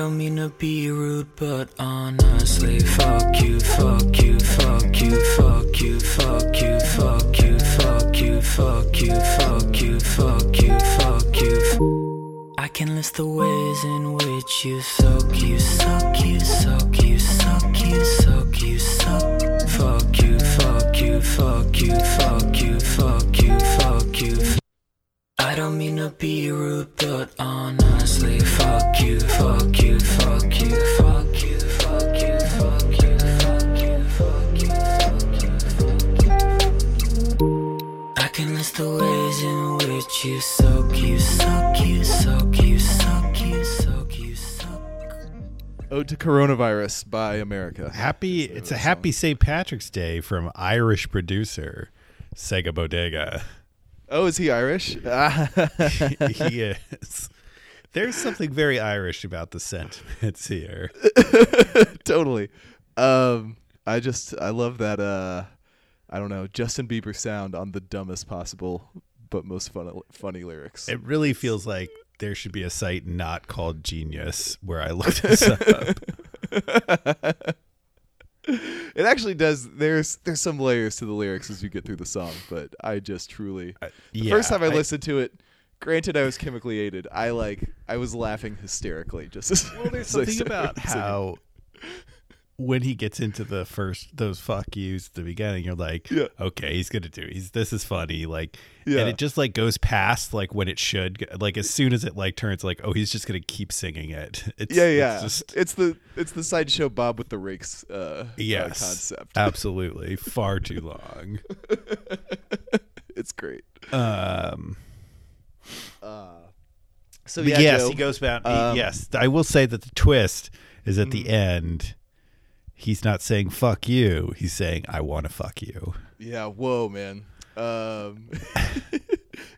I don't mean to be rude, but honestly, fuck you, fuck you, fuck you, fuck you, fuck you, fuck you, fuck you, fuck you, fuck you, fuck you, fuck you. I can list the ways in which you suck, you suck, you suck, you suck, you suck, you suck. Fuck you, fuck you, fuck you, fuck you, fuck you, fuck you. I don't mean to be rude, but honestly, to Coronavirus by America. Happy it's a happy St. Patrick's Day from Irish producer Sega Bodega. Oh, is he Irish? he is. There's something very Irish about the sentiments here. totally. Um, I just I love that. Uh, I don't know Justin Bieber sound on the dumbest possible but most funny funny lyrics. It really feels like there should be a site not called Genius where I look this up. it actually does. There's there's some layers to the lyrics as you get through the song, but I just truly uh, the yeah, first time I, I- listened to it. Granted, I was chemically aided. I like I was laughing hysterically. Just as, Well, there's as something about how when he gets into the first those fuck yous at the beginning, you're like, Yeah. okay, he's gonna do. He's this is funny, like, Yeah. and it just like goes past like when it should. Like as soon as it like turns, like, oh, he's just gonna keep singing it. It's, yeah, it's yeah. just it's the it's the sideshow Bob with the rakes. Uh, uh, concept. absolutely, far too long. it's great. Um, Uh, So yeah, yes, Joe, he goes back. um, yes, I will say that the twist is at the end. He's not saying "fuck you." He's saying "I want to fuck you." Yeah, whoa, man. Um,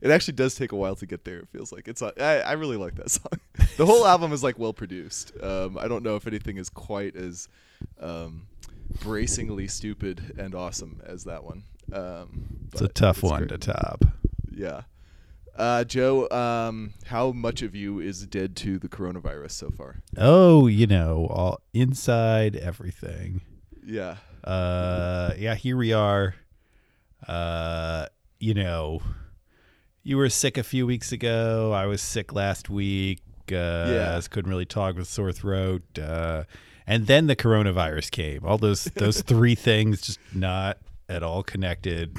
it actually does take a while to get there. It feels like it's. I, I really like that song. The whole album is like well produced. Um, I don't know if anything is quite as um, bracingly stupid and awesome as that one. Um, It's a tough it's one great. to top. Yeah. Uh, Joe, um, how much of you is dead to the coronavirus so far? Oh, you know, all inside everything. Yeah. Uh, yeah, here we are. Uh, you know, you were sick a few weeks ago. I was sick last week. Uh, Yeah. I couldn't really talk with sore throat. Uh, and then the coronavirus came. All those those three things just not at all connected.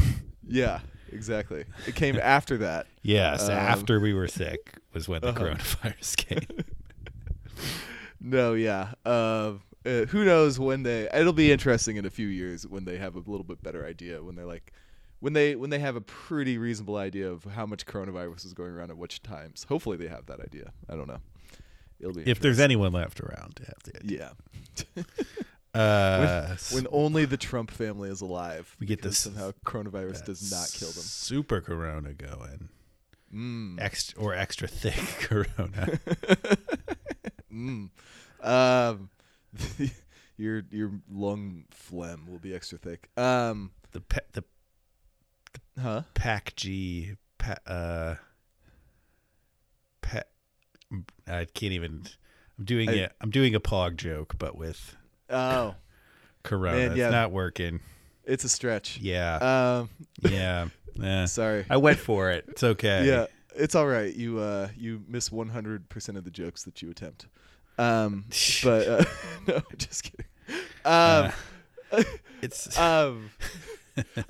Yeah. Exactly. It came after that. Yes, Um, after we were sick was when the uh-huh. coronavirus came. No, yeah. Uh, uh, who knows when they? It'll be interesting in a few years when they have a little bit better idea. When they're like, when they when they have a pretty reasonable idea of how much coronavirus is going around at which times. Hopefully, they have that idea. I don't know. It'll be if there's anyone left around to have the idea. yeah. Uh, When only the Trump family is alive, We get this- somehow coronavirus does not kill them. Super Corona going, Mm. extra or extra thick Corona. Mm. Um, your your lung phlegm will be extra thick. Um, the pe- the huh? Pac G, pa- uh, pa- I can't even. I'm doing I- it. I'm doing a pog joke, but with Oh, Corona. Man, yeah. It's not working. it's a stretch. Yeah, Um, yeah. Eh. sorry. I went for it. It's okay. Yeah, it's all right. You uh you miss 100% of the jokes that you attempt. Um, but uh, no, just kidding. Um, It's um,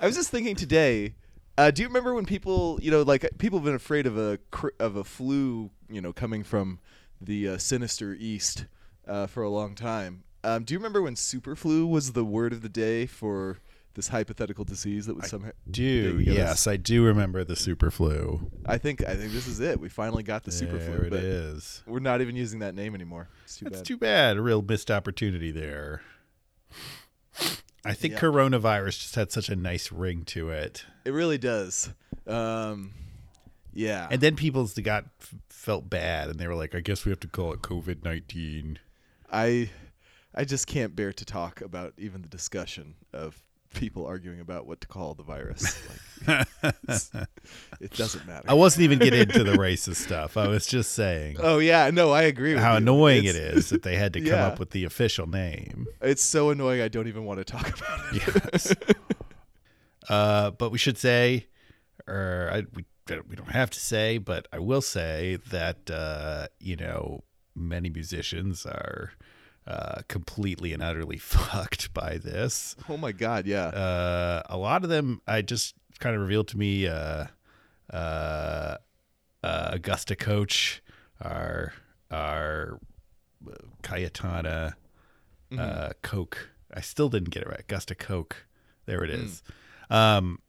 I was just thinking today. Uh, do you remember when people, you know, like people have been afraid of a of a flu, you know, coming from the uh, sinister east uh, for a long time? Um, do you remember when superflu was the word of the day for this hypothetical disease that would somehow do. maybe give us- Yes, I do remember the superflu. I think I think this is it. We finally got the superflu. it but is. We're not even using that name anymore. It's too That's bad. too bad. A real missed opportunity there. I think Yeah. coronavirus just had such a nice ring to it. it really does. Um, yeah. And then people got felt bad and they were like, I guess we have to call it COVID 19. I I just can't bear to talk about even the discussion of people arguing about what to call the virus. Like, it doesn't matter. I wasn't even getting into the racist stuff. I was just saying oh yeah, no, I agree. With how you. annoying it It's- that they had to come Yeah. up with the official name. It's so annoying. I don't even want to talk about it. Yes. uh, but we should say, or I, we we don't have to say, but I will say that uh, you know many musicians are uh, completely and utterly fucked by this. Oh my god, yeah. Uh, a lot of them, I just kind of revealed to me. Uh, uh, uh, Augusta Coach, our our uh, Cayetana uh, Coke. I still didn't get it right. Augusta Koch. There it is. Um,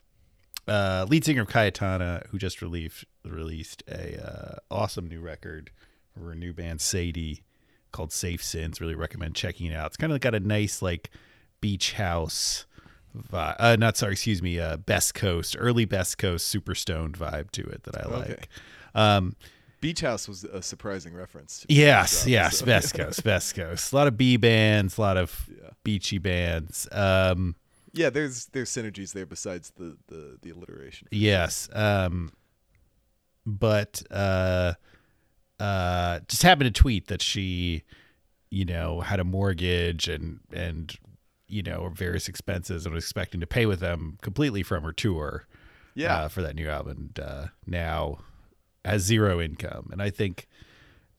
uh, lead singer of Cayetana, who just released released a uh, awesome new record for a new band Gladie called Safe Sins. Really recommend checking it out. It's kind of got a nice like beach house vibe. Uh, not sorry, excuse me. Uh, Best Coast, early Best Coast, super stoned vibe to it that I Okay. like. Um, Beach House was a surprising reference. Yes, yes, so- Best Coast, Best Coast. A lot of B bands, a lot of Yeah. beachy bands. Um, Yeah, there's there's synergies there besides the the, the alliteration. yes, um, but uh, uh, just happened to tweet that she, you know, had a mortgage and and you know various expenses and was expecting to pay with them completely from her tour. Yeah. uh, for that new album. And, uh, now has zero income, and I think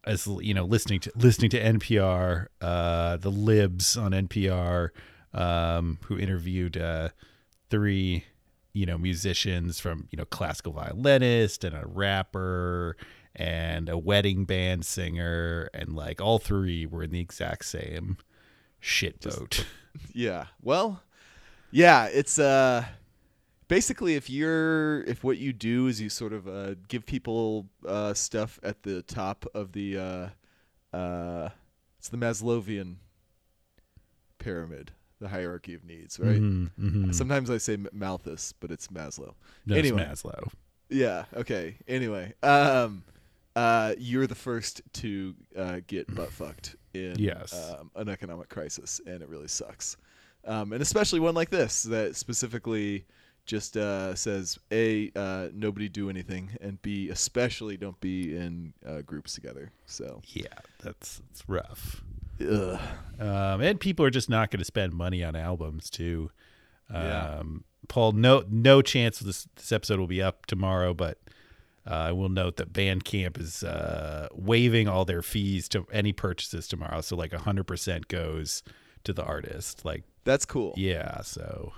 as you know, listening to listening to NPR, uh, the Libs on NPR, um, who interviewed uh, three you know musicians from you know classical violinist and a rapper and a wedding band singer and like all three were in the exact same shit boat Yeah. Well, yeah, it's uh basically if you're if what you do is you sort of uh give people uh stuff at the top of the uh uh it's the Maslowian pyramid, the hierarchy of needs, right? Mhm, mhm. Sometimes I say Malthus, but it's Maslow. No, it's anyway, Maslow. yeah, okay. Anyway, um uh you're the first to uh get butt fucked in Yes. um, an economic crisis and it really sucks. Um and especially one like this that specifically just uh says a uh nobody do anything and b especially don't be in uh, groups together. So, Yeah, that's it's rough. ugh. Um, and people are just not going to spend money on albums too. Yeah. Um, Paul, no no chance this this episode will be up tomorrow, but I will note that Bandcamp is uh, waiving all their fees to any purchases tomorrow. So like hundred percent goes to the artist. Like that's cool. yeah, so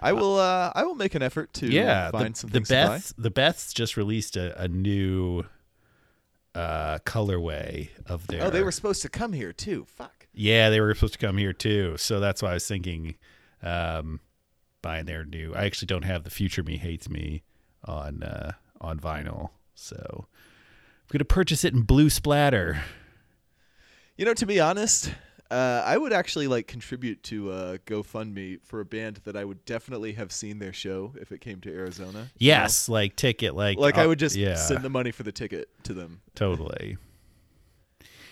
I will uh I will make an effort to yeah, find the, some the things to buy. Beths the Beths just released a, a new uh colorway of their Oh, they were supposed to come here too. Fuck. Yeah, they were supposed to come here too. So that's why I was thinking um buying their new I actually don't have the Future Me Hates Me on uh on vinyl. So I'm gonna purchase it in blue splatter. You know, to be honest, uh, I would actually like contribute to uh, GoFundMe for a band that I would definitely have seen their show if it came to Arizona. you know? Yes, like ticket like Like I uh, would just yeah, send the money for the ticket to them. totally.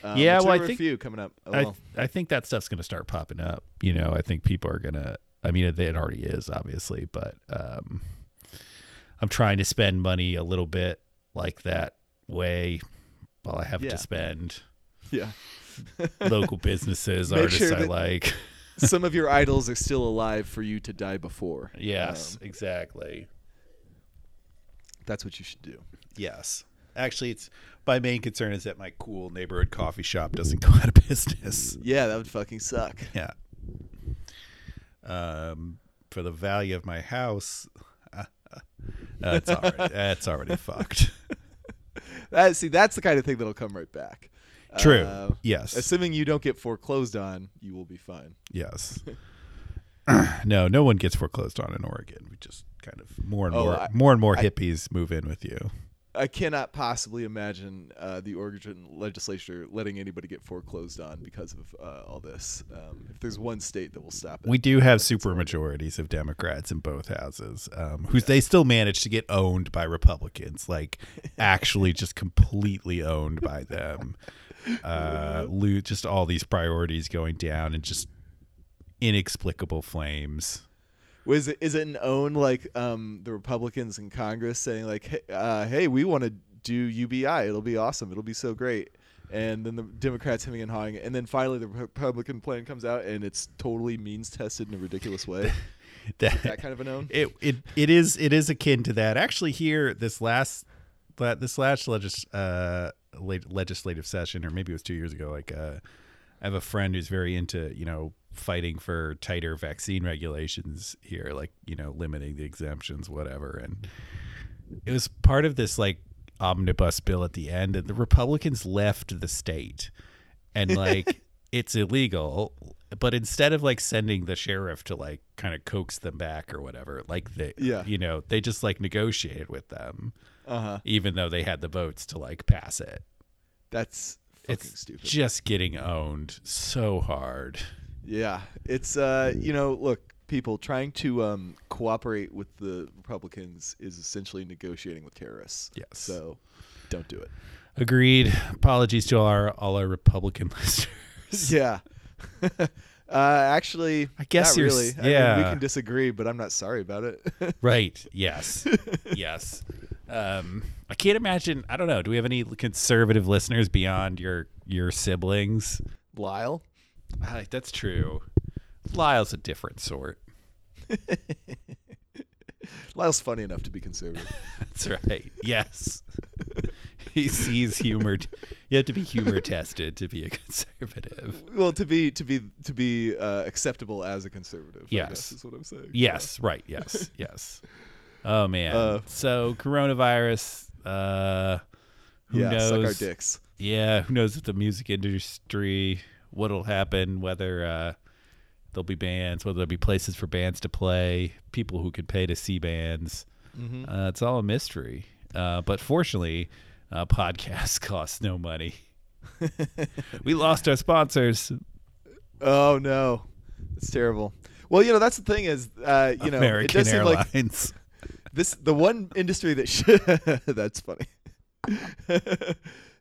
Um, Yeah, well, I think- a few coming up. Oh, I well. I think that stuff's gonna start popping up. You know, I think people are gonna. I mean, it, it already is, obviously, but um, I'm trying to spend money a little bit like that way while I have Yeah. to spend. yeah. Local businesses, Make artists sure I like. Some of your idols are still alive for you to die before. Yes, Um, exactly. that's what you should do. Yes. Actually, it's my main concern is that my cool neighborhood coffee shop doesn't go out of business. Yeah, that would fucking suck. Yeah. Um, for the value of my house, that's already that's already fucked. That, see, that's the kind of thing that'll come right back. True. Uh, yes. assuming you don't get foreclosed on, you will be fine. yes. no, no one gets foreclosed on in Oregon. We just kind of more and Oh, more I- more and more I- hippies move in with you. I cannot possibly imagine uh, the Oregon legislature letting anybody get foreclosed on because of uh, all this. Um, if there's one state that will stop it, We do have super majorities of Democrats in both houses, um, who they still manage to get owned by Republicans, like actually just completely owned by them. Uh, lo- just all these priorities going down and just inexplicable flames. Was it is it an own like um the Republicans in Congress saying like hey, uh, hey we want to do UBI it'll be awesome. It'll be so great. And then the Democrats hemming and hawing. And then finally the Republican plan comes out and it's totally means tested in a ridiculous way. That- that kind of an own? it, it it is it is akin to that. Actually, here this last but this last legis, uh, legislative session, or maybe it was two years ago. Like, uh, I have a friend who's very into you know fighting for tighter vaccine regulations here, like you know limiting the exemptions, whatever. And it was part of this like omnibus bill at the end, and the Republicans left the state, and like it's illegal. But instead of like sending the sheriff to like kind of coax them back or whatever, like they, Yeah. you know, they just like negotiated with them, uh huh even though they had the votes to like pass it. that's fucking It's stupid just getting owned so hard. Yeah, it's uh, you know, look, people trying to um, cooperate with the Republicans is essentially negotiating with terrorists. Yes. So, don't do it. Agreed. Apologies to all our all our Republican listeners. yeah. uh, actually, I guess really. s- I mean, we can disagree, but I'm not sorry about it. Right. Yes. yes. Um, I can't imagine. I don't know. Do we have any conservative listeners beyond your your siblings? Lyle. Uh, that's true. Lyle's a different sort. Lyle's funny enough to be conservative. That's right. Yes. he sees humor. You have to be humor tested to be a conservative. well, to be to be to be uh, acceptable as a conservative. Yes. guess is what I'm saying. Yes. Right. Yes. Yes. Oh man. Uh, so coronavirus. Uh, who yeah. knows? Suck our dicks. Yeah, who knows with the music industry, what'll happen, whether uh, there'll be bands, whether there'll be places for bands to play, people who could pay to see bands. Mm-hmm. Uh, it's all a mystery. Uh, but fortunately, uh, podcasts cost no money. we lost our sponsors. Oh no, it's terrible. Well, you know that's the thing is, uh, you know, it American does seem like Airlines. this the one industry that should. that's funny.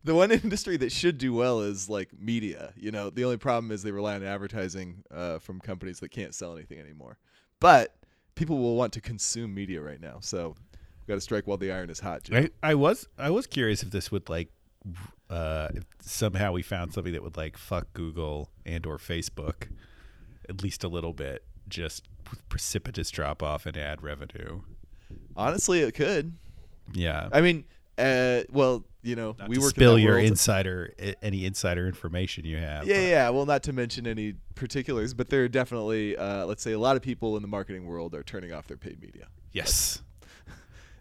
The one industry that should do well is like media. You know, the only problem is they rely on advertising uh, from companies that can't sell anything anymore. But people will want to consume media right now, so we got to strike while the iron is hot. Jim. I, I was I was curious if this would like uh, if somehow we found something that would like fuck Google and or Facebook at least a little bit, just precipitous drop off in ad revenue. Honestly, it could. Yeah. I mean, uh, well, you know, Not we work spill in your world. insider any insider information you have. Yeah, but- yeah. Well, not to mention any particulars, but there are definitely, uh, let's say, a lot of people in the marketing world are turning off their paid media. Yes.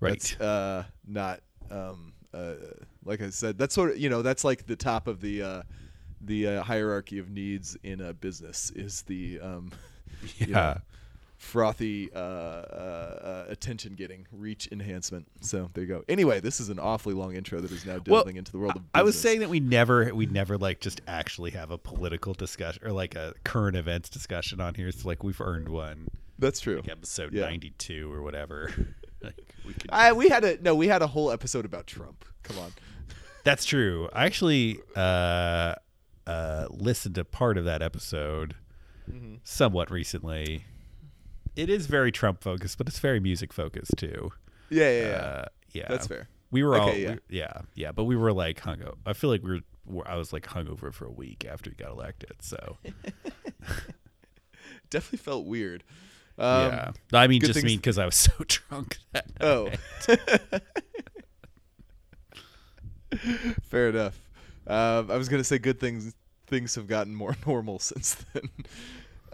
Right. That's, uh, not, um, uh, like I said, that's sort of, you know, that's like the top of the, uh, the uh, hierarchy of needs in a business is the, um, you know, yeah. Frothy uh, uh, uh, attention getting reach enhancement. So there you go. Anyway, this is an awfully long intro that is now Well, delving into the world of business. I was saying that we never we never like just actually have a political discussion or like a current events discussion on here. It's like we've earned one that's true. like episode Yeah. 92 or whatever. like we could I, we had a no, we had a whole episode about Trump. Come on. That's true. I actually uh, uh, listened to part of that episode Mm-hmm. somewhat recently. It is very Trump focused, but it's very music focused too. Yeah, yeah, yeah. Uh, yeah, That's fair. We were all, yeah. we- yeah, yeah, but we were like hungover. I feel like we were, were- I was like hungover for a week after he got elected. So Definitely felt weird. Um, yeah, I mean, just things- mean because I was so drunk that night. Oh. Fair enough. Um, I was gonna say good things. Things have gotten more normal since then.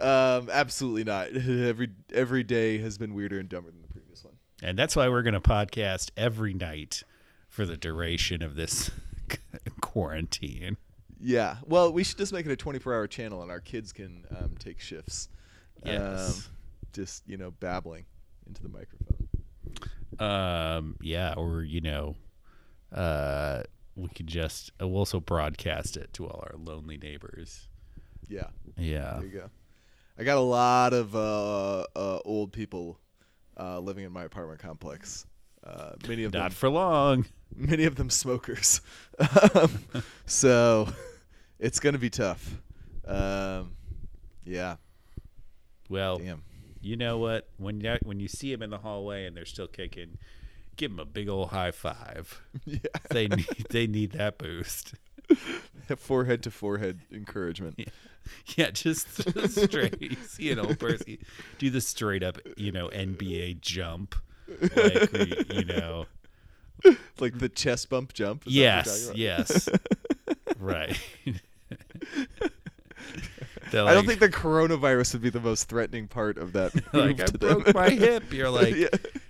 Um, absolutely not. Every every day has been weirder and dumber than the previous one. and that's why we're going to podcast every night for the duration of this quarantine. Yeah. Well, we should just make it a 24 hour channel, and our kids can um, take shifts. Yes. Um, just you know, babbling into the microphone. Um, yeah, or you know, uh, we could just uh, we'll also broadcast it to all our lonely neighbors. Yeah. Yeah, There you go. I got a lot of uh, uh, old people uh, living in my apartment complex. Uh, many of not them, for long. many of them smokers. um, so it's gonna be tough. Um, yeah. Well, Damn. you know what? When you when you see them in the hallway and they're still kicking, give them a big old high five. Yeah. They need they need that boost. forehead to forehead encouragement. Yeah, just straight. See an old person do the straight up, you know, NBA jump, like you, you know. Like the chest bump jump. is that what you're Yes, yes, right. They're? I don't think the coronavirus would be the most threatening part of that. like I to them. broke my hip. You're like, Yeah.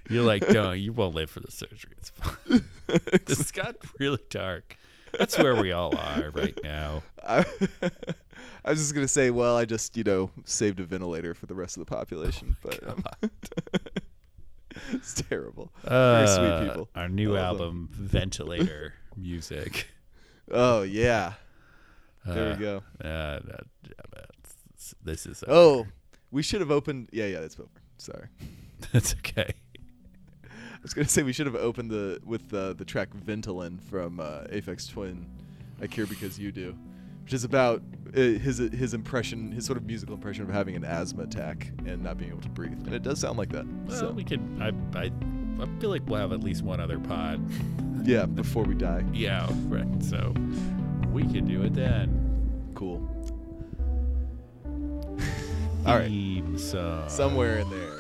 you're like, no, you won't live for the surgery. It's fine. this got really dark. That's where we all are right now. I, I was just gonna say, well, I just you know saved a ventilator for the rest of the population, Oh but um, it's terrible. Uh, Very sweet people. Our new love them. album, Ventilator Music. Oh yeah, there Uh, we go. Uh, that, this is Oh, we should have opened. Yeah, yeah, that's over. Sorry, that's okay. I was gonna say we should have opened the with uh, the track Ventolin from uh, Aphex Twin, "I Care Because You Do," which is about uh, his his impression, his sort of musical impression of having an asthma attack and not being able to breathe, and it does sound like that. Well, so we could. I, I, I feel like we'll have at least one other pod. yeah, before we die. Yeah, right. So we could do it then. Cool. All right. Song. Somewhere in there.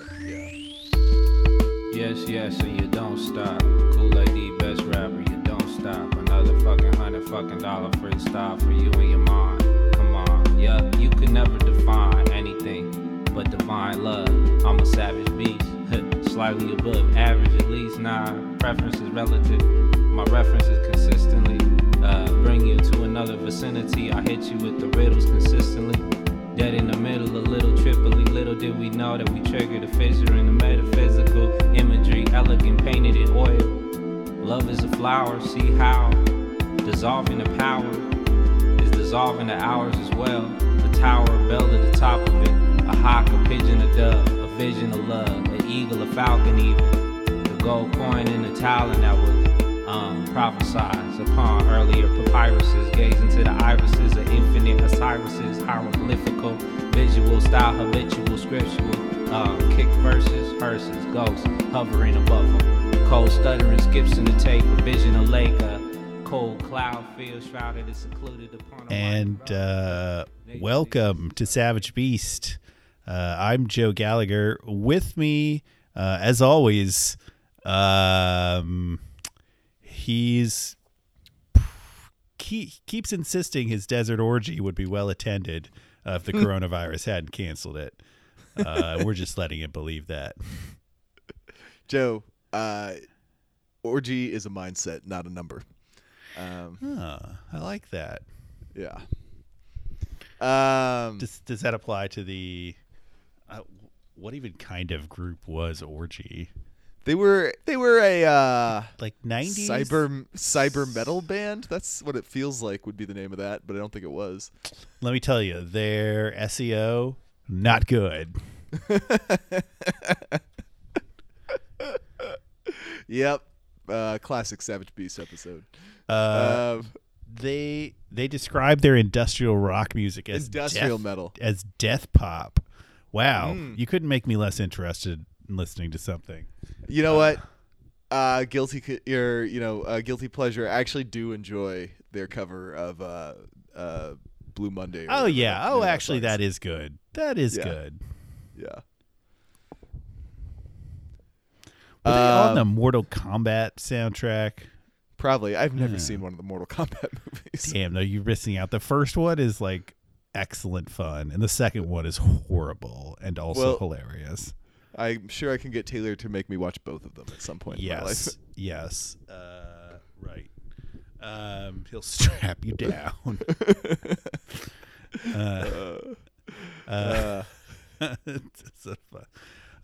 Yes, yes, and you don't stop. Kool A.D., best rapper, you don't stop. Another fucking hundred fucking dollar freestyle for you and your mind. Come on, yeah, you can never define anything but divine love. I'm a savage beast, slightly above average at least. Nah, preference is relative. My reference is consistently uh, bring you to another vicinity. I hit you with the riddles consistently. Dead in the middle, a little triply. Little did we know that we triggered a fissure in the metaphysical imagery, elegant painted in oil. Love is a flower, see how dissolving the power is dissolving the hours as well. The tower, a bell at the top of it, a hawk, a pigeon, a dove, a vision of love, an eagle, a falcon, even the gold coin in the talent that was um, prophesied upon earlier papyruses. Gaze into the irises of infinite Osiris's hieroglyphical, visual style, habitual, scriptural. Um, kick verses, hearses, ghosts hovering above them. Cold stuttering skips in the tape, a vision of lake, a cold cloud field shrouded and secluded upon a And uh, welcome to Savage Beast. Uh, I'm Joe Gallagher. With me, uh, as always, um, he's he keeps insisting his desert orgy would be well attended uh, if the coronavirus hadn't canceled it. Uh, we're just letting it believe that. Joe, uh, orgy is a mindset, not a number. Um, Oh, I like that. yeah. Um, Does does that apply to the? Uh, what even kind of group was orgy? They were they were a uh, Like nineties cyber cyber metal band. That's what it feels like would be the name of that, but I don't think it was. Let me tell you, their SEO not good. Yep. Uh, classic Savage Beast episode. Uh, Um, they they describe their industrial rock music as Industrial death- metal. as death pop. Wow, Mm. you couldn't make me less interested in listening to something. you know what? Uh, guilty, or you know, uh, guilty pleasure. I actually do enjoy their cover of uh, uh, Blue Monday. Oh yeah, oh actually that is good. That is Yeah. good. Yeah. Were they on the Um, Mortal Kombat soundtrack? Probably. I've never seen one of the Mortal Kombat movies. Damn, no, you're missing out. The first one is like excellent fun, and the second one is horrible and also Well, hilarious. I'm sure I can get Taylor to make me watch both of them at some point in my life. Yes, yes, uh, right. Um, he'll strap you down. uh, uh, it's a fun-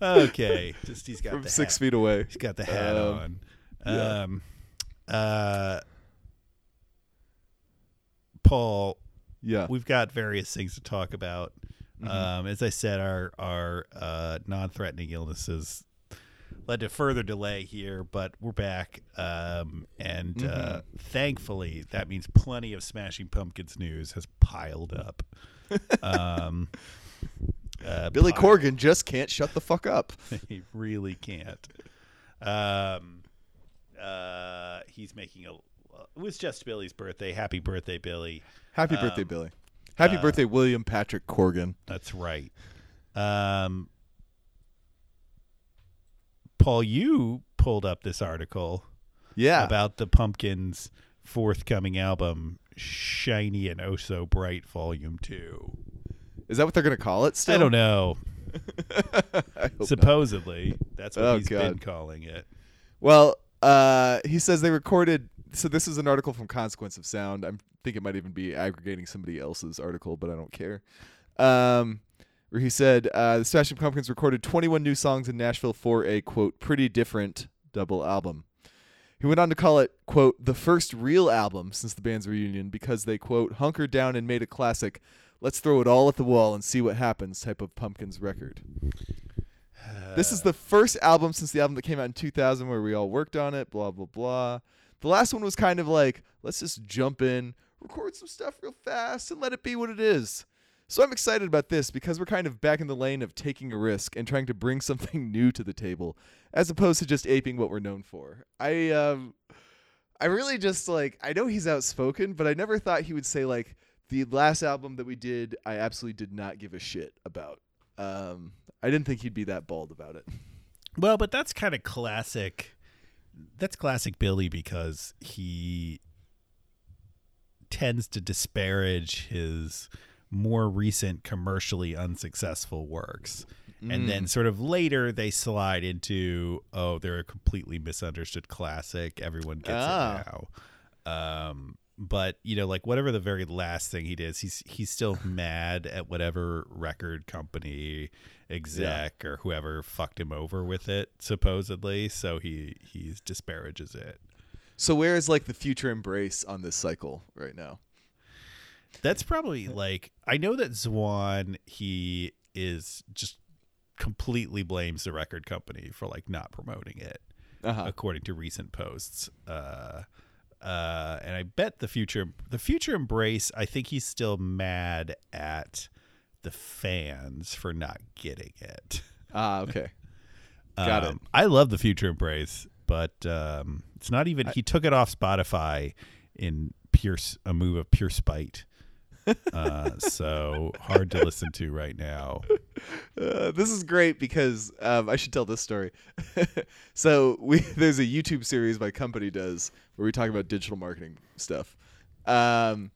okay, just he's got From six hat. feet away. He's got the hat Um, on. yeah. Um, uh, Paul, Yeah. we've got various things to talk about. Mhm. Um, as I said, our our uh, non-threatening illnesses led to further delay here, but we're back, um, and uh, thankfully that means plenty of Smashing Pumpkins news has piled up. um, Uh, Billy pod- Corgan just can't shut the fuck up. he really can't. Um, uh, he's making a. It was just Billy's birthday. Happy birthday, Billy. Happy birthday, Um, Billy. Happy uh, birthday, William Patrick Corgan. That's right. Um, Paul, you pulled up this article Yeah. about the Pumpkins' forthcoming album, Shiny and Oh So Bright, Volume Two. Is that what they're gonna call it? Still, I don't know. I hope not. Supposedly, that's what Oh, he's been calling it. Well, uh, he says they recorded. So this is an article from Consequence of Sound. I think it might even be aggregating somebody else's article, but I don't care. Um, where he said uh, the Smashing Pumpkins recorded 21 new songs in Nashville for a quote pretty different double album. He went on to call it quote the first real album since the band's reunion because they quote hunkered down and made a classic. Let's throw it all at the wall and see what happens type of Pumpkins record. This is the first album since the album that came out in 2000 where we all worked on it, blah, blah, blah. The last one was kind of like, let's just jump in, record some stuff real fast, and let it be what it is. So I'm excited about this because we're kind of back in the lane of taking a risk and trying to bring something new to the table, as opposed to just aping what we're known for. I, um, I really just like, I know he's outspoken, but I never thought he would say, like, the last album that we did, I absolutely did not give a shit about. Um, I didn't think he'd be that bald about it. Well, but that's kind of classic. That's classic Billy because he tends to disparage his more recent commercially unsuccessful works. And then sort of later they slide into, oh, they're a completely misunderstood classic. Everyone gets Ah. it now. Um, but you know, like whatever the very last thing he did, he's he's still mad at whatever record company exec or whoever fucked him over with it, supposedly. So he he disparages it. So where is like the future embrace on this cycle right now? That's probably like I know that Zwan he is just completely blames the record company for like not promoting it. Uh-huh. according to recent posts. Uh, uh, and I bet the future, the future embrace. I think he's still mad at the fans for not getting it. Ah, okay. Got it. Um, I love the future embrace, but um, it's not even. he took it off Spotify in pure a move of pure spite. uh, so hard to listen to right now. Uh, this is great because um, I should tell this story. so we there's a YouTube series my company does where we talk about digital marketing stuff. Um,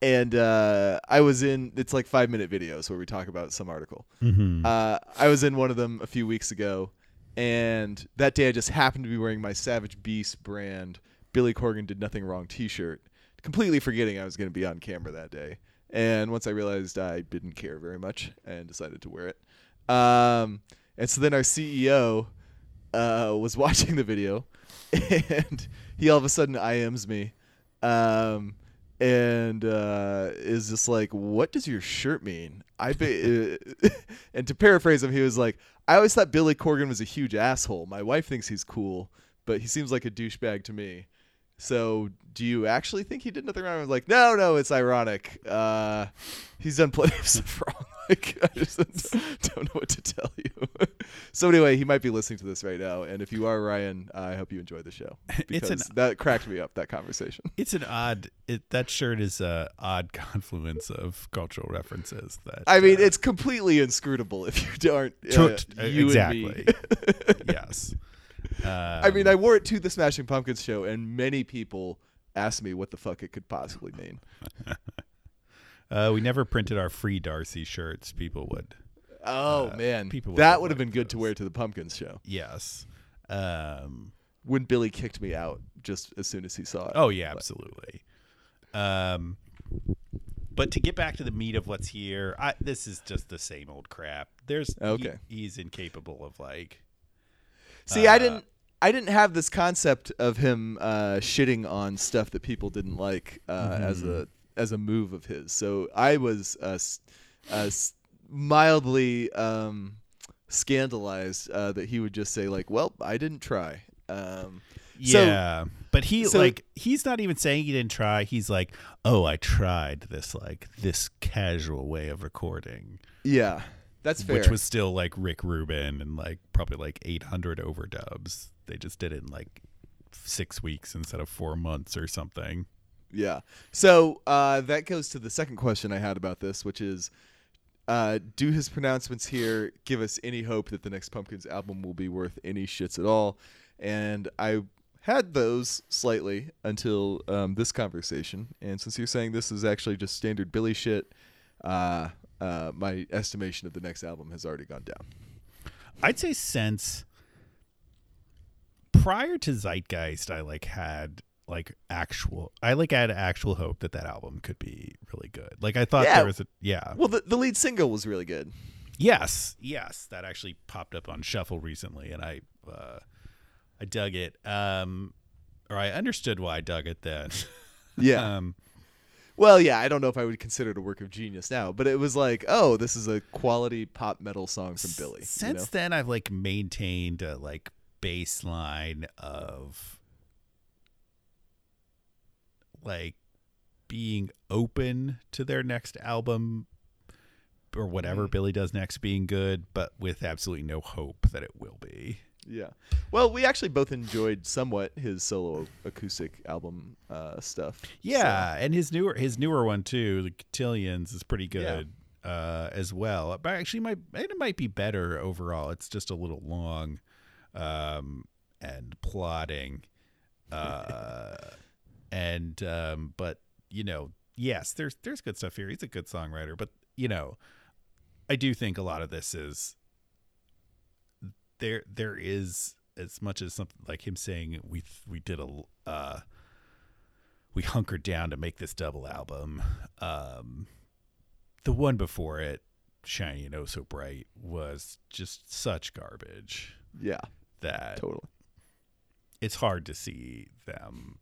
and uh, I was in it's like five minute videos where we talk about some article. Mm-hmm. Uh, I was in one of them a few weeks ago, and that day I just happened to be wearing my Savage Beast brand Billy Corgan did nothing wrong T-shirt, completely forgetting I was going to be on camera that day. And once I realized I didn't care very much, and decided to wear it. Um, and so then our CEO uh, was watching the video, and he all of a sudden IMs me. Um, and uh, is just like, "What does your shirt mean?" I be- and to paraphrase him, he was like, "I always thought Billy Corgan was a huge asshole. My wife thinks he's cool, but he seems like a douchebag to me. So, do you actually think he did nothing wrong?" I was like, "No, no, it's ironic. Uh, he's done plenty of stuff wrong. Like, I just don't know what to tell you." so anyway, he might be listening to this right now, and if you are Ryan, I hope you enjoy the show It's because an- that cracked me up. That conversation. It's an odd. It, that shirt is a odd confluence of cultural references. That I mean, uh, it's completely inscrutable if you aren't uh, you exactly. and me. yes. I mean, Um, I wore it to the Smashing Pumpkins show, and many people asked me what the fuck it could possibly mean. Uh, we never printed our free Darcy shirts. People would. Oh Uh, man, people would that would have been liked good to wear to the Pumpkins show. Yes. Um, When Billy kicked me out just as soon as he saw it. oh yeah, absolutely. Um, but to get back to the meat of what's here, I, this is just the same old crap. There's he- Okay. he's incapable of like. See, I uh, didn't. I didn't have this concept of him uh, shitting on stuff that people didn't like uh, as Mm-hmm. a as a move of his. So I was uh, uh, mildly um, scandalized uh, that he would just say like, "Well, I didn't try." Um, So- Yeah, but he so- like he's not even saying he didn't try. He's like, "Oh, I tried this like this casual way of recording." yeah, That's fair. which was still like Rick Rubin and like probably like 800 overdubs. They just did it in like six weeks instead of four months or something. Yeah. So uh, that goes to the second question I had about this, which is uh, do his pronouncements here give us any hope that the next Pumpkins album will be worth any shits at all? And I had those slightly until um, this conversation. And since you're saying this is actually just standard Billy shit, uh, uh, my estimation of the next album has already gone down. I'd say since prior to Zeitgeist, I like had like actual I like I had actual hope that that album could be really good. Like I thought Yeah. there was a yeah. Well, the, the lead single was really good. Yes, yes, that actually popped up on shuffle recently, and I uh, I dug it. Um, or I understood why I dug it then. Yeah. um, Well, yeah, I don't know if I would consider it a work of genius now, but it was like, oh, this is a quality pop metal song from Billy. you Since know? then, I've like maintained a like baseline of like being open to their next album or whatever Mm-hmm. Billy does next being good, but with absolutely no hope that it will be. Yeah. Well, we actually both enjoyed somewhat his solo acoustic album uh, stuff. Yeah, and his newer his newer one too, the Cotillions, is pretty Yeah. good uh, as well. But actually, might it might be better overall. It's just a little long um, and plotting, uh, and um, but you know, yes, there's there's good stuff here. He's a good songwriter, but you know, I do think a lot of this is there. There is as much as something like him saying we we did a uh, we hunkered down to make this double album. Um, the one before it, Shiny and Oh So Bright, was just such garbage Yeah, that totally. it's hard to see them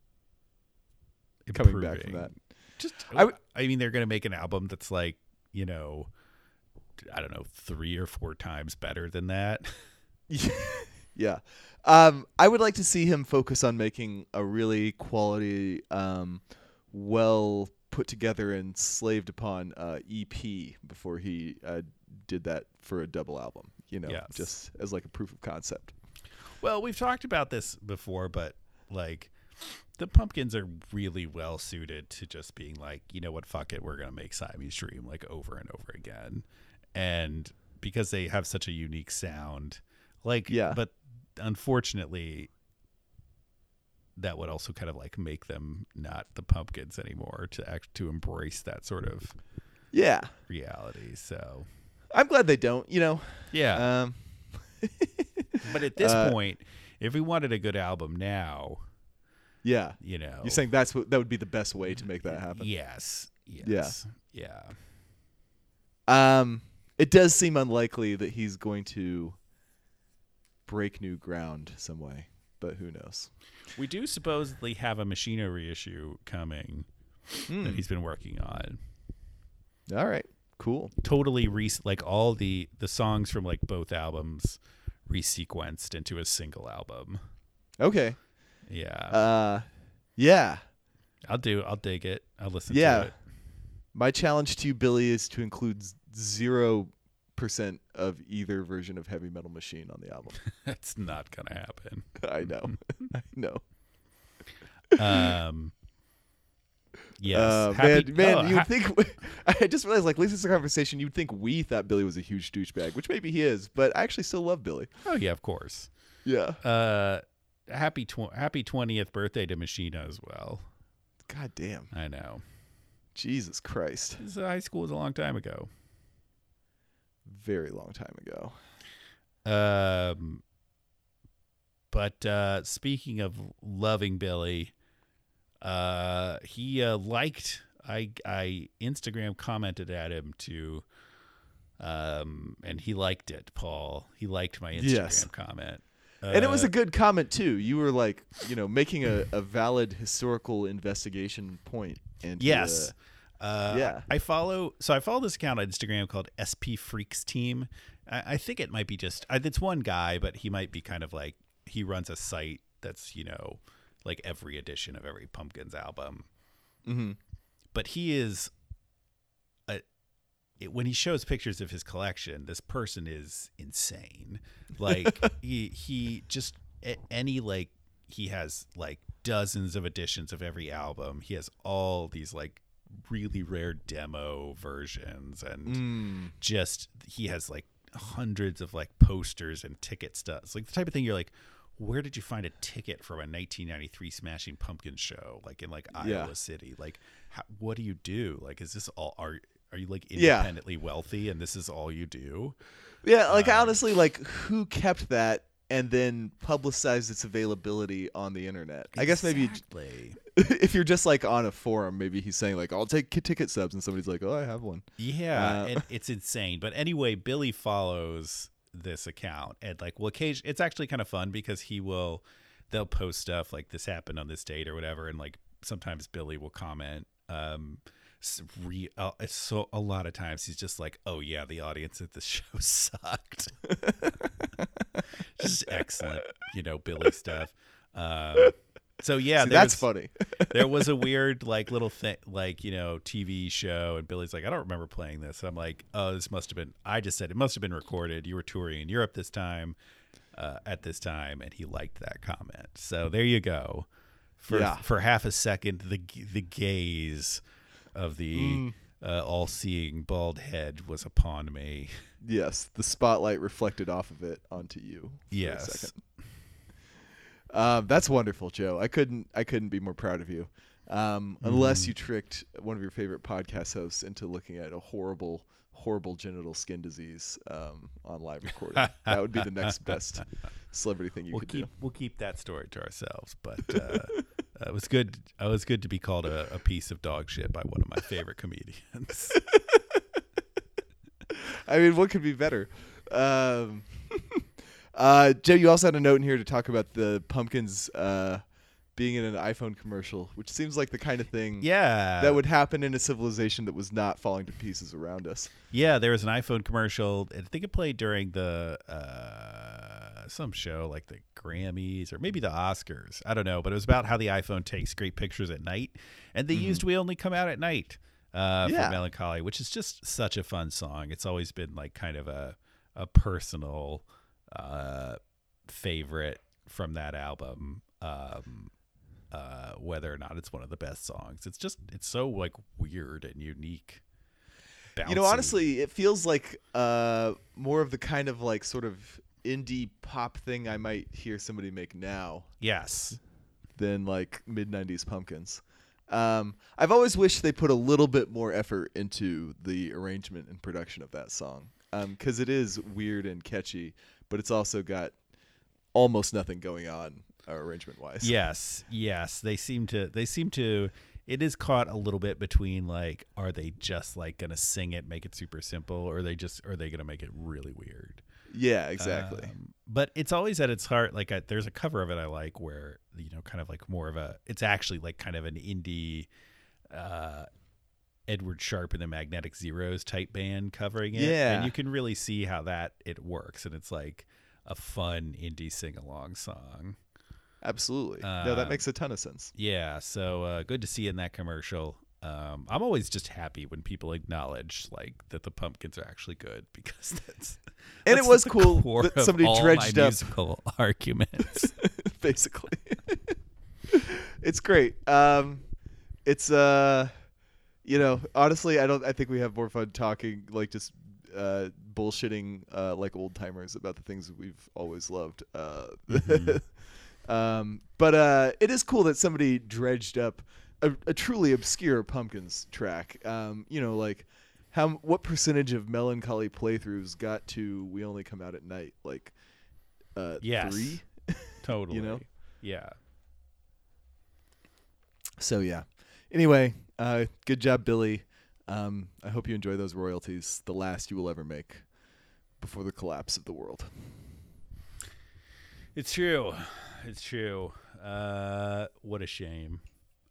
Coming back from that. Just, I I, w- mean, they're going to make an album that's like, you know, I don't know, three or four times better than that. yeah. Um, I would like to see him focus on making a really quality, um, well put together and slaved upon uh, EP before he uh, did that for a double album. You know, Yes. just as like a proof of concept. Well, we've talked about this before, but like the pumpkins are really well suited to just being like, you know what, fuck it, we're gonna make Siamese Dream like over and over again. And because they have such a unique sound, like Yeah. but unfortunately that would also kind of like make them not the pumpkins anymore to act to embrace that sort of Yeah. reality. So I'm glad they don't. You know. yeah. Um, but at this uh, point, if we wanted a good album now, yeah. you know You're saying that's what that would be the best way to make that happen. Yes. Yes. Yeah. Um, it does seem unlikely that he's going to break new ground some way, but who knows? We do supposedly have a Machina reissue coming that he's been working on. All right, cool. Totally re like all the the songs from like both albums resequenced into a single album. Okay. Yeah. Uh, yeah. I'll do I'll dig it. I'll listen Yeah. to it. My challenge to you, Billy, is to include zero percent of either version of Heavy Metal Machine on the album. That's not gonna happen. I know. I know. Um Yes. Uh, Happy- man, man, oh, you ha- think. I just realized, like, listening to the conversation, you'd think we thought Billy was a huge douchebag, which maybe he is, but I actually still love Billy. Oh yeah, of course. Yeah. Uh happy tw- happy 20th birthday to Machina as well. God damn. I know. Jesus Christ. This, high school was a long time ago. Very long time ago. Um, but uh, speaking of loving Billy, uh, he uh, liked. I I Instagram commented at him to, um, and he liked it. Paul, he liked my Instagram Yes. comment, and it was Uh, a good comment too. You were like, you know, making a, a valid historical investigation point. And Yes. uh, Uh, Yeah. I follow. So I follow this account on Instagram called SP Freaks Team. I, I think it might be just. It's one guy, but he might be kind of like he runs a site that's you know like every edition of every Pumpkins album. mhm. But he is it, when he shows pictures of his collection, this person is insane. Like he he just any like he has like dozens of editions of every album. He has all these like really rare demo versions and Mm. just he has like hundreds of like posters and ticket stubs. Like the type of thing you're like where did you find a ticket from a 1993 Smashing Pumpkins show like in like Iowa Yeah. City? Like how, what do you do? Like is this all are are you like Yeah. independently wealthy and this is all you do? Yeah, like Um, honestly, like who kept that and then publicized its availability on the internet? I guess maybe if you're just like on a forum, maybe he's saying like, "I'll take ticket subs," and somebody's like, "Oh, I have one." Yeah, Uh, and it's insane. But anyway, Billy follows this account and like well occasion it's actually kind of fun because he will they'll post stuff like this happened on this date or whatever and like sometimes Billy will comment um re, uh, so a lot of times he's just like oh yeah the audience at the show sucked. Just excellent you know Billy stuff. Um so yeah See, that's was- funny. there was a weird like little thing like you know tv show and billy's like i don't remember playing this. I'm like oh this must have been i just said it must have been recorded. You were touring in europe this time uh, at this time and he liked that comment. So there you go. For Yeah. for half a second the the gaze of the Mm. uh, all-seeing bald head was upon me yes, the spotlight reflected off of it onto you. Yes. second. Um, that's wonderful, Joe. I couldn't. I couldn't be more proud of you. Um, unless you tricked one of your favorite podcast hosts into looking at a horrible, horrible genital skin disease um, on live recording. that would be the next best celebrity thing you we'll could keep do. we'll keep that story to ourselves. But uh, uh, it was good. It was good to be called a, a piece of dog shit by one of my favorite comedians. I mean, what could be better? Um, uh, Joe, you also had a note in here to talk about the pumpkins uh, being in an iPhone commercial, which seems like the kind of thing yeah, that would happen in a civilization that was not falling to pieces around us. yeah. There was an iPhone commercial. I think it played during the uh, some show like the Grammys or maybe the Oscars. I don't know, but it was about how the iPhone takes great pictures at night, and they used "We Only Come Out at Night" uh, Yeah. for "Melancholy," which is just such a fun song. It's always been like kind of a a personal uh, favorite from that album. Um, uh, whether or not it's one of the best songs, it's just it's so like weird and unique. You know, honestly, it feels like uh, more of the kind of like sort of indie pop thing I might hear somebody make now yes, than like mid '90s pumpkins. Um, I've always wished they put a little bit more effort into the arrangement and production of that song because it is weird and catchy, but it's also got almost nothing going on uh, arrangement wise. yes, yes. They seem to. They seem to. It is caught a little bit between like, are they just like gonna sing it, make it super simple, or are they just are they gonna make it really weird? Yeah, exactly. Um, but it's always at its heart like a, there's a cover of it I like where you know kind of like more of a it's actually like kind of an indie uh Edward Sharpe and the Magnetic Zeros type band covering it. Yeah. And you can really see how that it works and it's like a fun indie sing along song. Absolutely. no, that um, makes a ton of sense. Yeah, so uh, good to see in that commercial. Um, I'm always just happy when people acknowledge like that the pumpkins are actually good because that's And it was cool that somebody dredged up musical arguments. basically. it's great. Um, it's uh, you know, honestly, I don't. I think we have more fun talking, like just uh, bullshitting, uh, like old timers about the things that we've always loved. Uh, um, but uh, it is cool that somebody dredged up a, a truly obscure Pumpkins track. Um, you know, like how what percentage of melancholy playthroughs got to "We Only Come Out at Night"? Like, uh, Yes. three. totally. know? Yeah. So yeah. Anyway, uh, good job, Billy. Um, I hope you enjoy those royalties, the last you will ever make before the collapse of the world. It's true. It's true. Uh, what a shame.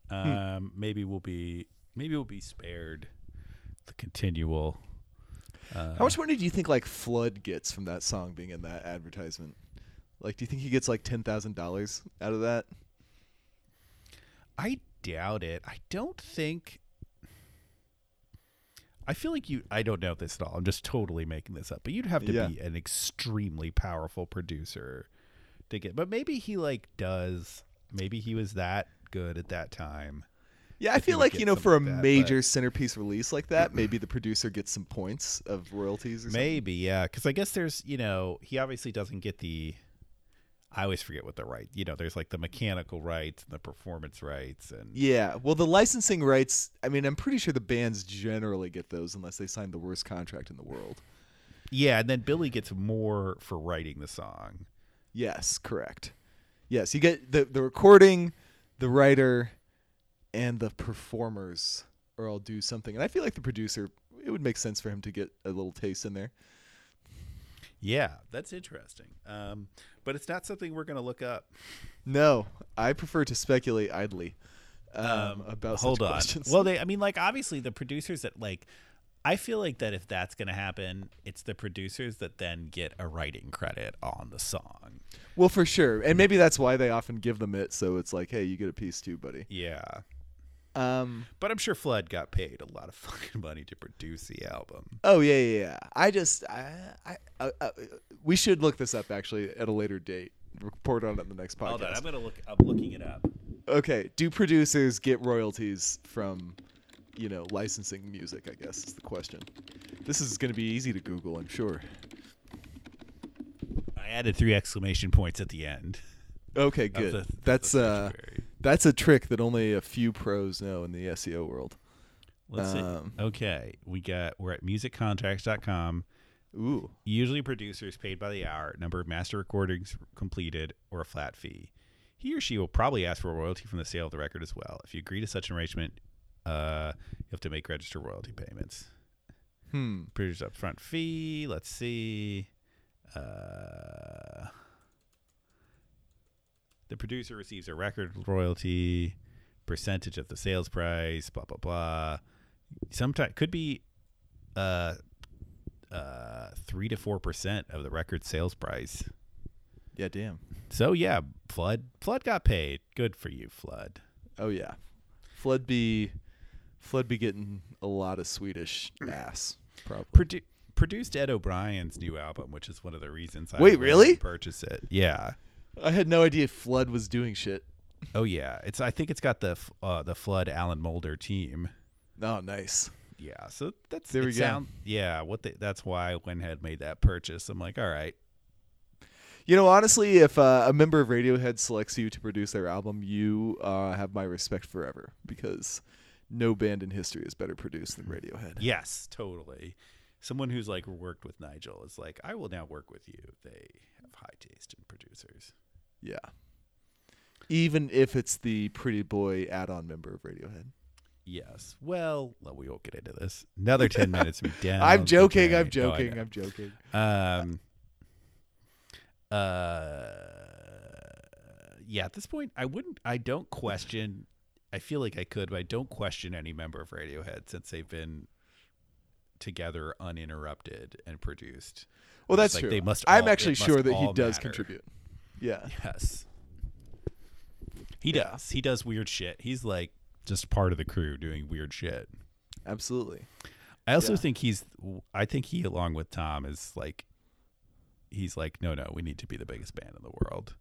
Um, maybe we'll be maybe we'll be spared the continual. Uh, How much money do you think like Flood gets from that song being in that advertisement? Like, do you think he gets like ten thousand dollars out of that? I doubt it. I don't think. I feel like you. I don't know this at all. I'm just totally making this up. But you'd have to Yeah. be an extremely powerful producer to get. But maybe he like does. Maybe he was that good at that time. Yeah, I feel like you know, for a like that, major but- centerpiece release like that, maybe the producer gets some points of royalties or something. Maybe yeah, because I guess there's you know he obviously doesn't get the. I always forget what the right. You know, there's like the mechanical rights and the performance rights and Yeah, well, the licensing rights. I mean, I'm pretty sure the bands generally get those unless they sign the worst contract in the world. yeah, and then Billy gets more for writing the song. Yes, correct. Yes, you get the the recording, the writer, and the performers or I'll do something. And I feel like the producer, it would make sense for him to get a little taste in there. Yeah, that's interesting. Um, but it's not something we're going to look up. No, I prefer to speculate idly um, about hold on. questions. Well, they, I mean, like obviously the producers that like, I feel like that if that's going to happen, it's the producers that then get a writing credit on the song. well, for sure, and maybe that's why they often give them it. So it's like, hey, you get a piece too, buddy. Yeah, Um. but I'm sure Flood got paid a lot of fucking money to produce the album. Oh yeah, yeah, yeah. I just, I, I, uh, uh, we should look this up actually at a later date. Report on it in the next podcast. Hold on, I'm gonna look. I'm looking it up. Okay, do producers get royalties from, you know, licensing music? I guess is the question. This is going to be easy to Google, I'm sure. I added three exclamation points at the end. Okay, good. the- that's uh, that's a trick that only a few pros know in the SEO world. Let's um, see. Okay, we got. We're at musiccontracts.com. Ooh, Usually, producers paid by the hour, number of master recordings completed, or a flat fee. He or she will probably ask for a royalty from the sale of the record as well. If you agree to such an arrangement, uh, you have to make register royalty payments. hmm. Producer's upfront fee. Let's see. Uh, the producer receives a record royalty, percentage of the sales price, blah blah blah. Sometimes could be uh, uh, three to four percent of the record sales price. Yeah, damn. So yeah, Flood Flood got paid. Good for you, Flood. Oh yeah, Flood be, Flood be getting a lot of Swedish ass probably. Produ- produced Ed O'Brien's new album, which is one of the reasons I Wait, really? purchase it. Yeah. I had no idea Flood was doing shit. Oh yeah, it's. I think it's got the uh, the Flood Alan Moulder team. Oh, nice. Yeah, so that's There we go. sound- Yeah, what they, that's why I went ahead made that purchase. I'm like, all right, You know, honestly, if uh, a member of Radiohead selects you to produce their album, you uh, have my respect forever because no band in history is better produced than Radiohead. yes, totally. Someone who's like worked with Nigel is like, I will now work with you. They have high taste in producers. Yeah. Even if it's the pretty boy add-on member of Radiohead. Yes. Well, well, we won't get into this. Another ten minutes. We down. I'm joking. I'm joking. know. I'm joking. Um. Uh. Yeah. At this point, I wouldn't. I don't question. I feel like I could, but I don't question any member of Radiohead since they've been together uninterrupted and produced. Well, that's like, true. They must. I'm all- actually sure that he does matter. contribute. Yeah. Yes. He Yeah. does. He does weird shit. He's like just part of the crew doing weird shit. Absolutely. I also Yeah. think he's. I think he, along with Tom, is like. He's like, no, no, we need to be the biggest band in the world.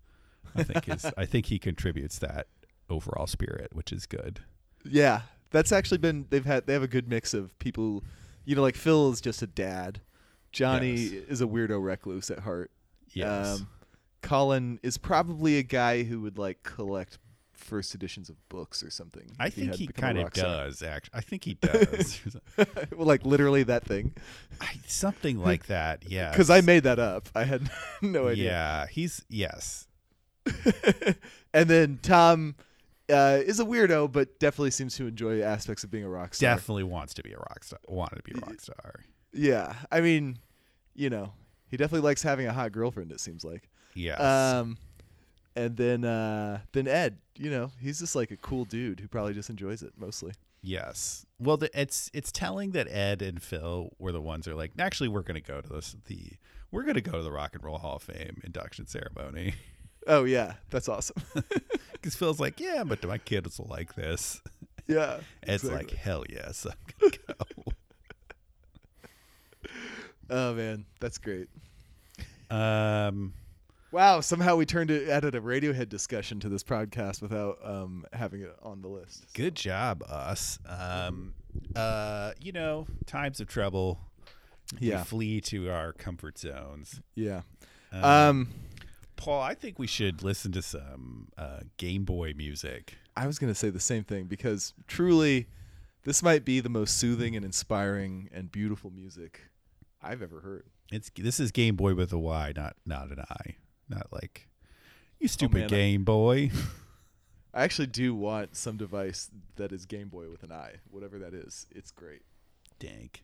I think his. I think he contributes that overall spirit, which is good. Yeah, that's actually been they've had they have a good mix of people, you know, like Phil is just a dad, Johnny Yes. is a weirdo recluse at heart. Yes. Um, Colin is probably a guy who would like collect first editions of books or something. I think had he kind of does. Actually, I think he does. well, like literally that thing, I, something like that. Yeah. because I made that up. I had no idea. Yeah, he's yes. and then Tom uh, is a weirdo, but definitely seems to enjoy aspects of being a rock star. Definitely wants to be a rock star. Wanted to be a rock star. Yeah, I mean, you know, he definitely likes having a hot girlfriend. It seems like. Yes. Um, and then uh, then Ed, you know, he's just like a cool dude who probably just enjoys it mostly. Yes. Well, the, it's it's telling that Ed and Phil were the ones who are like, actually, we're going to go to this the we're going to go to the Rock and Roll Hall of Fame induction ceremony Oh yeah, that's awesome. because Phil's like, yeah, but my kids will like this. yeah, exactly. like, hell yes, I'm going to go. Oh man, that's great. Um, Wow, somehow we turned it added a Radiohead discussion to this podcast without um, having it on the list. good job, us. Um, uh, you know, times of trouble. we Yeah. flee to our comfort zones. Yeah. Um, Um, Paul, I think we should listen to some uh, Game Boy music. I was gonna say the same thing because truly, this might be the most soothing and inspiring and beautiful music I've ever heard. It's this is Game Boy with a Y, not not an I, not like you stupid Oh, man, I- Game Boy. I actually do want some device that is Game Boy with an I, whatever that is. It's great. Dank.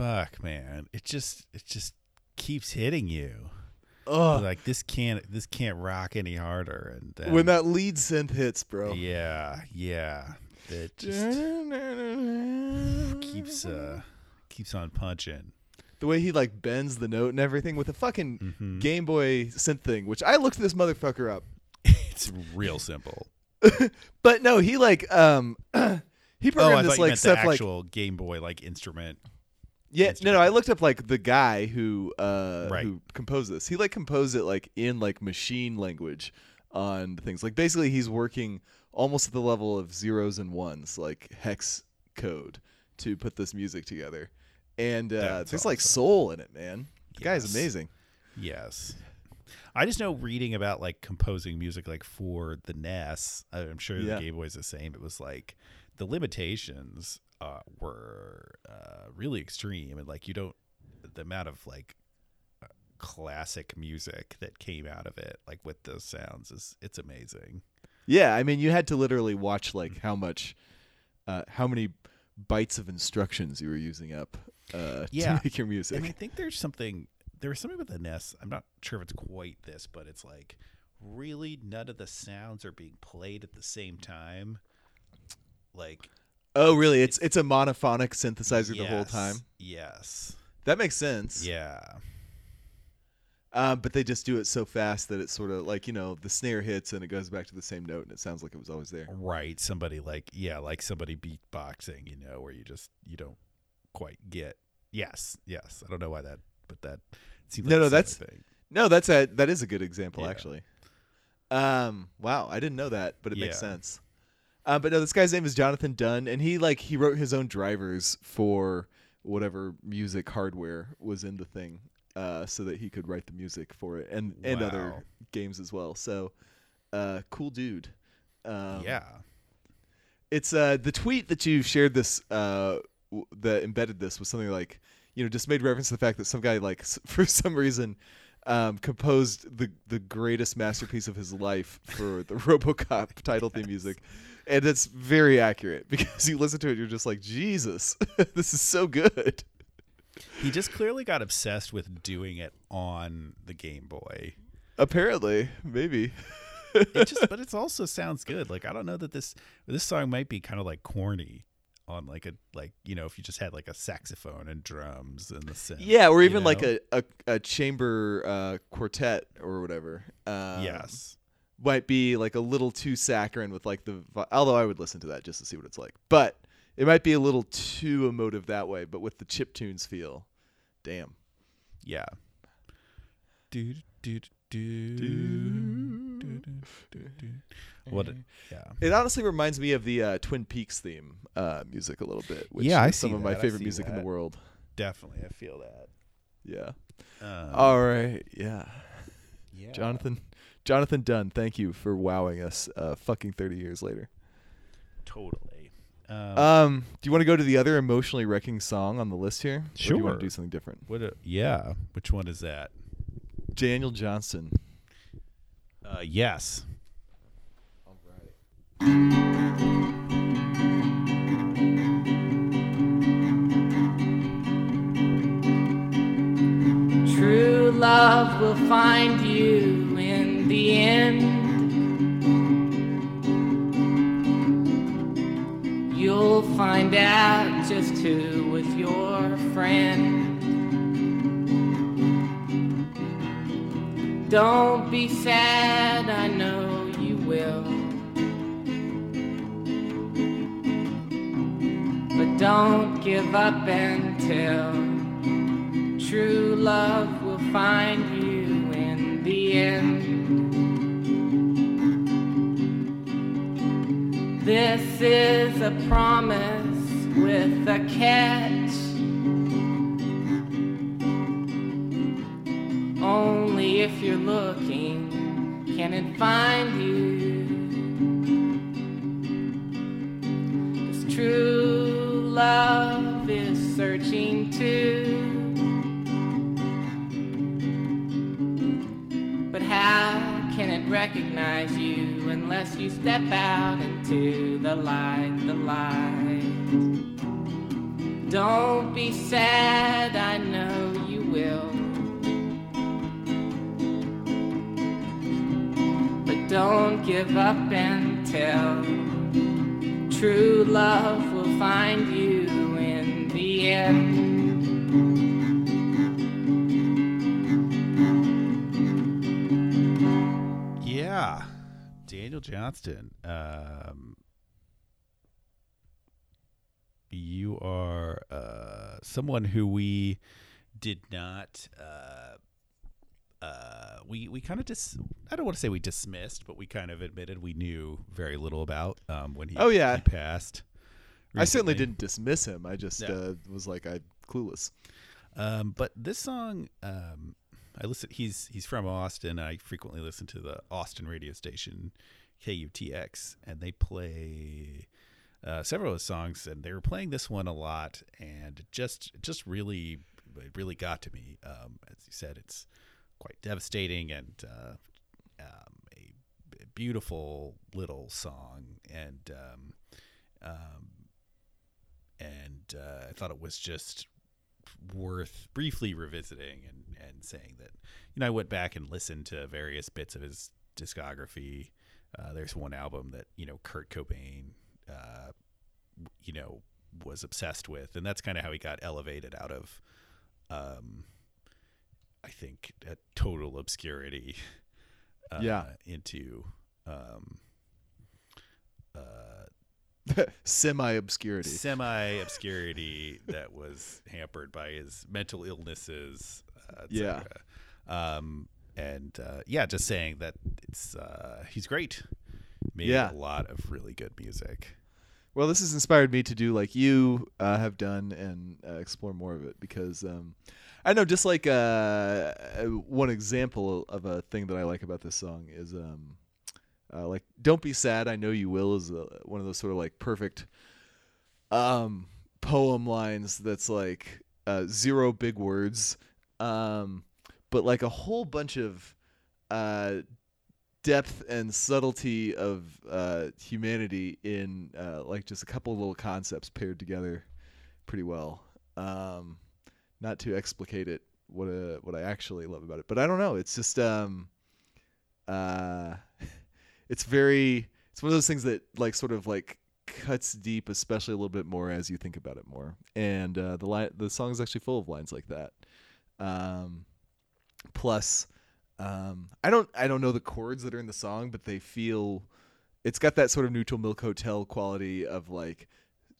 Fuck, man. It just it just keeps hitting you. Ugh. Like this can't this can't rock any harder. And then, when that lead synth hits, bro. yeah yeah it just keeps uh keeps on punching. the way he like bends the note and everything with a fucking Mm-hmm. Game Boy synth thing, which I looked this motherfucker up. It's real simple. But no, he like um he Oh, programmed thought this like stuff like actual Game Boy like instrument. Yeah no no I looked up like the guy who uh Right. who composed this. He like composed it like in like machine language on things. Like basically he's working almost at the level of zeros and ones, like hex code to put this music together. And uh there's like soul in it, man. The guy's amazing. Yes. I just know reading about like composing music like for the NES. I'm sure Yeah. the Game Boy's the same. It was like the limitations uh, were uh, really extreme, and like you don't the amount of like uh, classic music that came out of it, like with those sounds, is it's amazing. Yeah, I mean, you had to literally watch like how much, uh, how many bytes of instructions you were using up uh, Yeah. to make your music. And I think there's something there was something with the NES. I'm not sure if it's quite this, but it's like really none of the sounds are being played at the same time. Like oh, really? It's it's a monophonic synthesizer the whole time. Yes. That makes sense. Yeah. Um, but they just do it so fast that it's sort of like you know the snare hits and it goes back to the same note and it sounds like it was always there. Right. Somebody like yeah, like somebody beatboxing, you know, where you just you don't quite get. Yes. Yes. I don't know why that, but that seems No, like no, that's- thing. No, that's a that is a good example Yeah. actually. Um, wow, I didn't know that, but it makes sense. Uh, but no, this guy's name is Jonathan Dunn, and he like he wrote his own drivers for whatever music hardware was in the thing, uh, so that he could write the music for it and and Wow. other games as well. So, uh, cool dude. Um, yeah. it's uh the tweet that you shared this uh w- that embedded this was something like you know just made reference to the fact that some guy like s- for some reason um, composed the the greatest masterpiece of his life for the RoboCop title theme music, and it's very accurate because you listen to it, you're just like, Jesus, this is so good. He just clearly got obsessed with doing it on the Game Boy. Apparently, maybe. It just, but it also sounds good. Like I don't know that this this song might be kind of like corny on like a like you know if you just had like a saxophone and drums and the synth. Yeah, or you even like a, a, a chamber uh, quartet or whatever. Um, yes. Might be like a little too saccharine with like the. Although I would listen to that just to see what it's like, but it might be a little too emotive that way. But with the chip tunes feel, damn. Yeah. Do do do do do do. What? a- Yeah. It honestly reminds me of the uh, Twin Peaks theme uh, music a little bit. Which Yeah, I some of my that, I favorite see music in the world. Definitely, I feel that. Yeah. Um, All right. Yeah. yeah. Jonathan. Jonathan Dunn, thank you for wowing us. Uh, fucking thirty years later. Totally. Um, Um, do you want to go to the other emotionally wrecking song on the list here? Or do you want Sure. to do something different? what? A, yeah. Which one is that? Daniel Johnston. Uh, yes. All right. True love will find you in the end. You'll find out just who was your friend. Don't be sad, I know you will. But don't give up until true love will find you in the end. This is a promise with a catch. Only if you're looking can it find you. You step out into the light, the light? Don't be sad, I know you will. But don't give up until true love will find you Daniel Johnston. Um, you are uh, someone who we did not. Uh, uh, we we kind of dis. I don't want to say we dismissed, but we kind of admitted we knew very little about um, when he. Oh, yeah. he passed. I certainly didn't dismiss him. I just Yeah. uh, was like, I clueless. Um, but this song, um, I listen. He's he's from Austin. I frequently listen to the Austin radio station KUTX, and they play uh, several of his songs. And they were playing this one a lot, and just just really it really got to me. Um, as you said, it's quite devastating and uh, um, a b- beautiful little song, and um, um, and uh, I thought it was just worth briefly revisiting and, and saying that you know I went back and listened to various bits of his discography. Uh, there's one album that you know Kurt Cobain, uh, you know, was obsessed with, and that's kind of how he got elevated out of, um, I think, a total obscurity, uh, Yeah. into um, uh, Semi obscurity. semi obscurity that was hampered by his mental illnesses. Uh, Yeah. Um, and uh, yeah, just saying that it's uh, he's great. Made Yeah. a lot of really good music. Well, this has inspired me to do like you uh, have done and uh, explore more of it because um, I know just like uh, uh, one example of a thing that I like about this song is um, uh, like "Don't Be Sad, I Know You Will" is uh, one of those sort of like perfect um, poem lines that's like uh, zero big words, um, but like a whole bunch of uh, depth and subtlety of uh, humanity in uh, like just a couple of little concepts paired together pretty well. Um, not to explicate it, what uh, what I actually love about it, but I don't know. It's just um, uh, it's very it's one of those things that like sort of like cuts deep, especially a little bit more as you think about it more. And uh, the line, the song is actually full of lines like that. Um, plus, um, I don't I don't know the chords that are in the song, but they feel it's got that sort of neutral milk hotel quality of like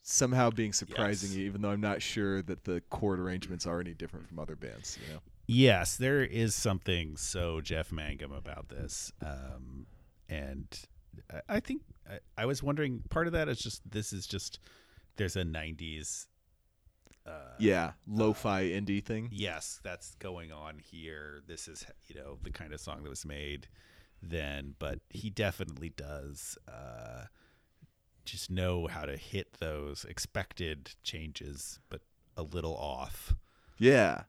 somehow being surprising Yes. even though I'm not sure that the chord arrangements are any different from other bands. You know. Yes, there is something so Jeff Mangum about this, um, and I- think I, I was wondering. Part of that is just this is just there's a '90s. Uh, Yeah, lo-fi indie thing. Yes, that's going on here. This is you know the kind of song that was made then, but he definitely does uh, just know how to hit those expected changes, but a little off. Yeah.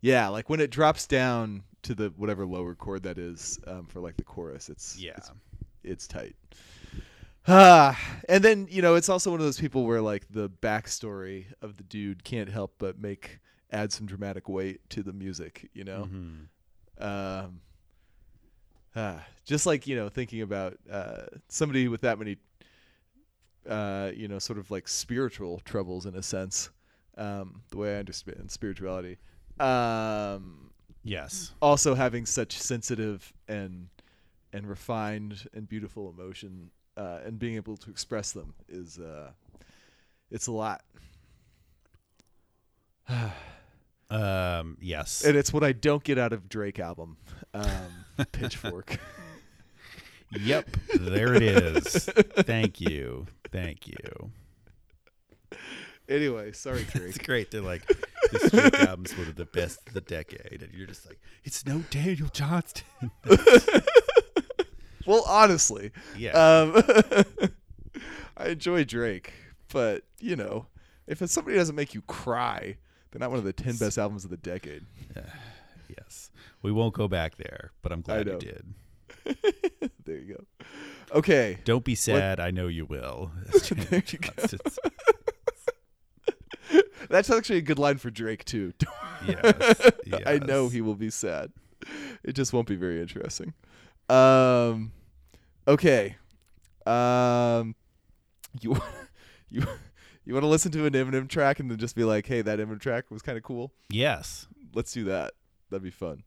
Yeah, like when it drops down to the whatever lower chord that is um, for like the chorus, it's Yeah. it's, it's tight. Ah, and then you know it's also one of those people where like the backstory of the dude can't help but make add some dramatic weight to the music. You know, Mhm. um, ah, just like you know thinking about uh, somebody with that many, uh, you know, sort of like spiritual troubles in a sense. Um, the way I understand spirituality. Um, Yes. also having such sensitive and and refined and beautiful emotion uh, and being able to express them is uh, it's a lot Um. Yes. and it's what I don't get out of Drake album um, Pitchfork Yep, there it is. Thank you. Thank you. anyway sorry It's great. They're like, this Drake album's one of the best of the decade. And you're just like, it's no Daniel Johnston. Well honestly Yeah. um, I enjoy Drake but you know if it's somebody doesn't make you cry they're not one of the 10 best albums of the decade yes. We won't go back there, but I'm glad you did. there you go okay Don't be sad. I know you will. There you go. That's actually a good line for Drake too. yes, I know he will be sad. It just won't be very interesting. Um, okay. Um, you you you want to listen to an Eminem track and then just be like, "Hey, that Eminem track was kind of cool." Yes. Let's do that. That'd be fun.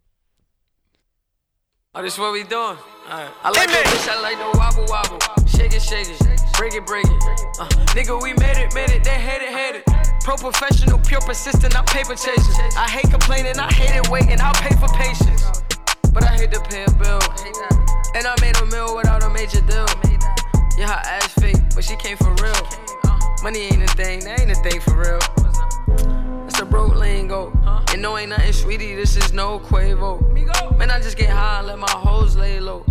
Oh, this what we doing? Alright. I like the bitch, I like the wobble wobble. Shake it, shake it, break it, break it. Uh, nigga, we made it, made it, they hate it, hate it. Pro professional, pure persistent, I'm paper chasing. I hate complaining, I hate it waiting, I'll pay for patience. But I hate to pay a bill. And I made a meal without a major deal. Yeah, her ass fake, but she came for real. Money ain't a thing, that ain't a thing for real. That's a broke lingo. And no, ain't nothing, sweetie. This is no Quavo. Man, I just get high and let my hoes lay low.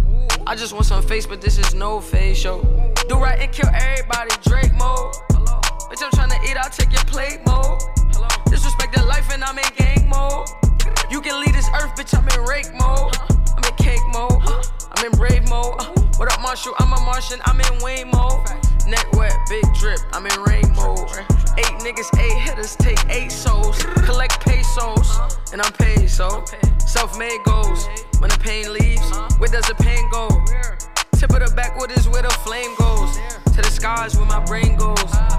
I just want some face, but this is no face show. Do right and kill everybody, Drake mode. Bitch, I'm tryna eat, I'll take your plate mode. Disrespect the life and I'm in gang mode. You can leave this earth, bitch, I'm in rake mode. I'm in cake mode. I'm in brave mode. Uh, what up, Marshall? I'm a Martian, I'm in Wayne mode. Neck wet, big drip, I'm in rain mode. Eight niggas, eight hitters, take eight souls. Collect pesos, and I'm paid, so. Self made goals. When the pain leaves, where does the pain go? Tip of the backwood is where the flame goes. To the skies where my brain goes.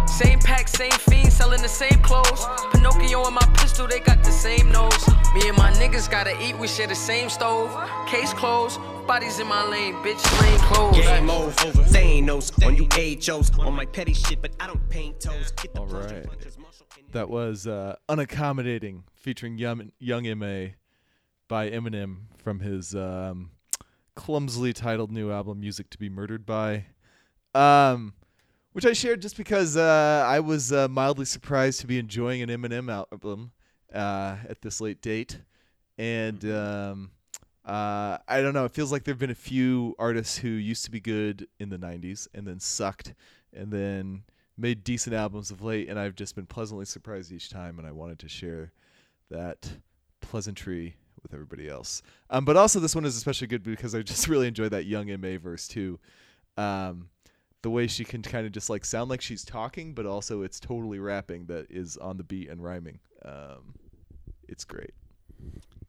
Same pack, same fiend, selling the same clothes. Pinocchio and my pistol, they got the same nose. Me and my niggas gotta eat, we share the same stove. Case closed, bodies in my lane, bitch, lane closed. Game over. Thanos on you HOs on my petty shit, but I don't paint toes. Get the All plunger right. punches, Marshall and- That was uh, unaccommodating, featuring Young Young M.A by Eminem from his um, clumsily titled new album "Music to Be Murdered By," um, which I shared just because uh, I was uh, mildly surprised to be enjoying an Eminem album uh, at this late date, and um, uh, I don't know. It feels like there've been a few artists who used to be good in the '90s and then sucked, and then made decent albums of late, and I've just been pleasantly surprised each time, and I wanted to share that pleasantry with everybody else. Um, but also this one is especially good because I just really enjoyed that young M.A verse too. Um, the way she can kind of just like sound like she's talking, but also it's totally rapping that is on the beat and rhyming. Um, it's great.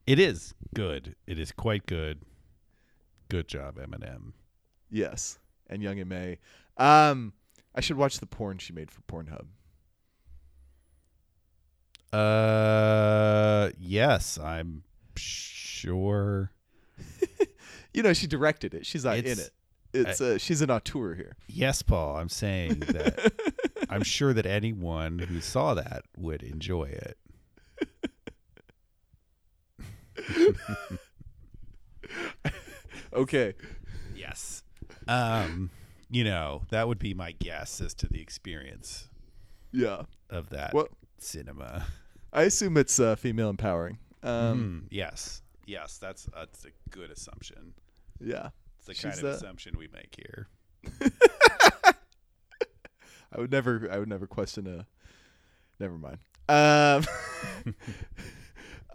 It is good. It is quite good. Good job, Eminem. Yes, and Young M.A. Um, I should watch the porn she made for Pornhub. Uh, yes, I'm sure. You know, she directed it. She's not in it. It's uh, she's an auteur here. Yes, Paul. I'm saying that I'm sure that anyone who saw that would enjoy it. Okay. Yes. Um, you know, that would be my guess as to the experience Yeah. of that Well, cinema. I assume it's uh, female empowering. Um, Mm, yes. Yes, that's that's a good assumption. Yeah. It's the kind of assumption we make here. I would never. I would never question a. Never mind. Um.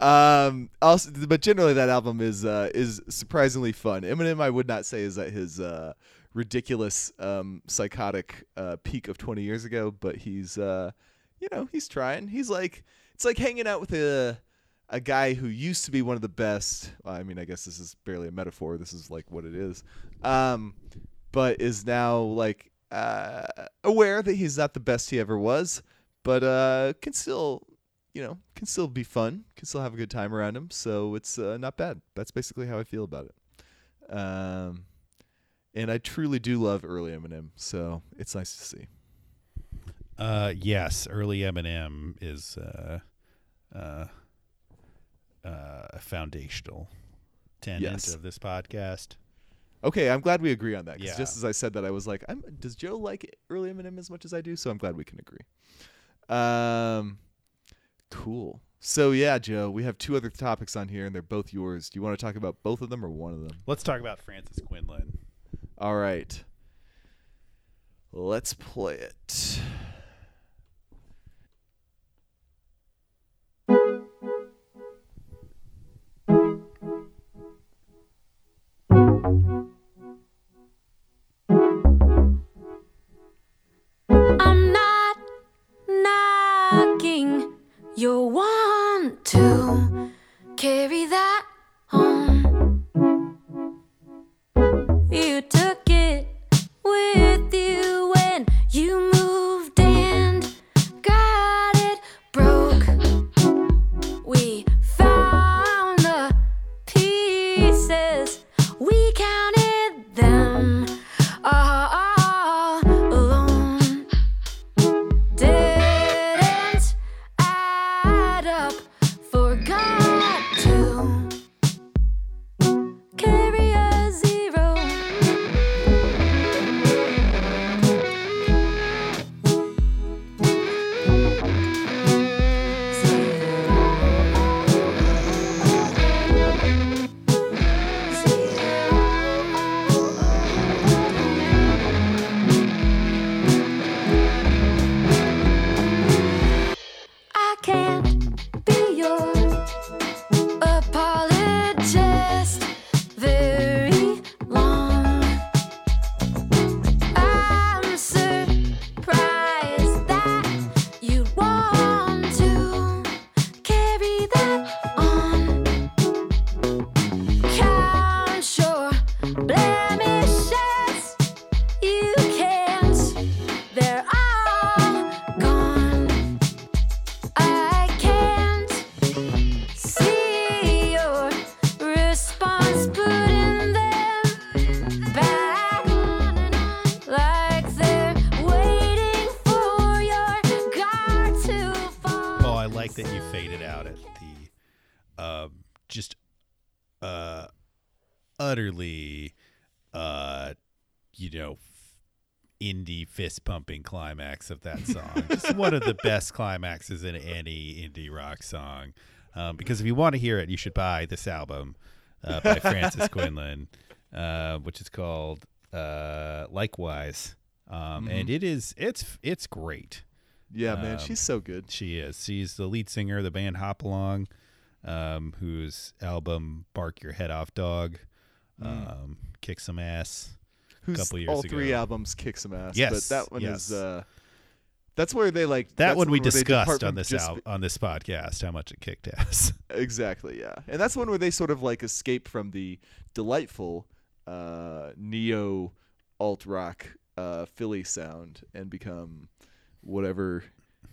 um. Also, but generally, that album is uh, is surprisingly fun. Eminem, I would not say is at his uh, ridiculous, um, psychotic uh, peak of twenty years ago, but he's uh, you know, he's trying. He's like, it's like hanging out with a a guy who used to be one of the best. I mean, I guess this is barely a metaphor. This is like what it is. Um, but is now like uh, aware that he's not the best he ever was, but uh, can still, you know, can still be fun, can still have a good time around him. So it's uh, not bad. That's basically how I feel about it. Um, and I truly do love early Eminem, so it's nice to see. Uh, yes, early Eminem is uh, uh, uh, a foundational tenet Yes. of this podcast. Okay, I'm glad we agree on that. 'cause Yeah. just as I said that, I was like, I'm, does Joe like early Eminem as much as I do? So I'm glad we can agree. Um, cool. So yeah, Joe, we have two other topics on here, and they're both yours. Do you want to talk about both of them or one of them? Let's talk about Frances Quinlan. All right. Let's play it. You'll want to carry that fist pumping climax of that song. just one of the best climaxes in any indie rock song. Um, because if you want to hear it, you should buy this album uh, by Frances Quinlan, uh, which is called uh, Likewise. Um, And it is it's it's great. Yeah, man, Um, she's so good. She is. She's the lead singer of the band Hop Along. um, whose album "Bark Your Head Off, Dog" um, kicked some ass. Who's couple years all three ago. albums kick some ass. Yes, but that one yes. is. Uh, that's where they like That one we where they depart discussed on this just- al- on this podcast how much it kicked ass. Exactly, yeah, and that's one where they sort of like escape from the delightful uh, neo alt rock uh, Philly sound and become whatever.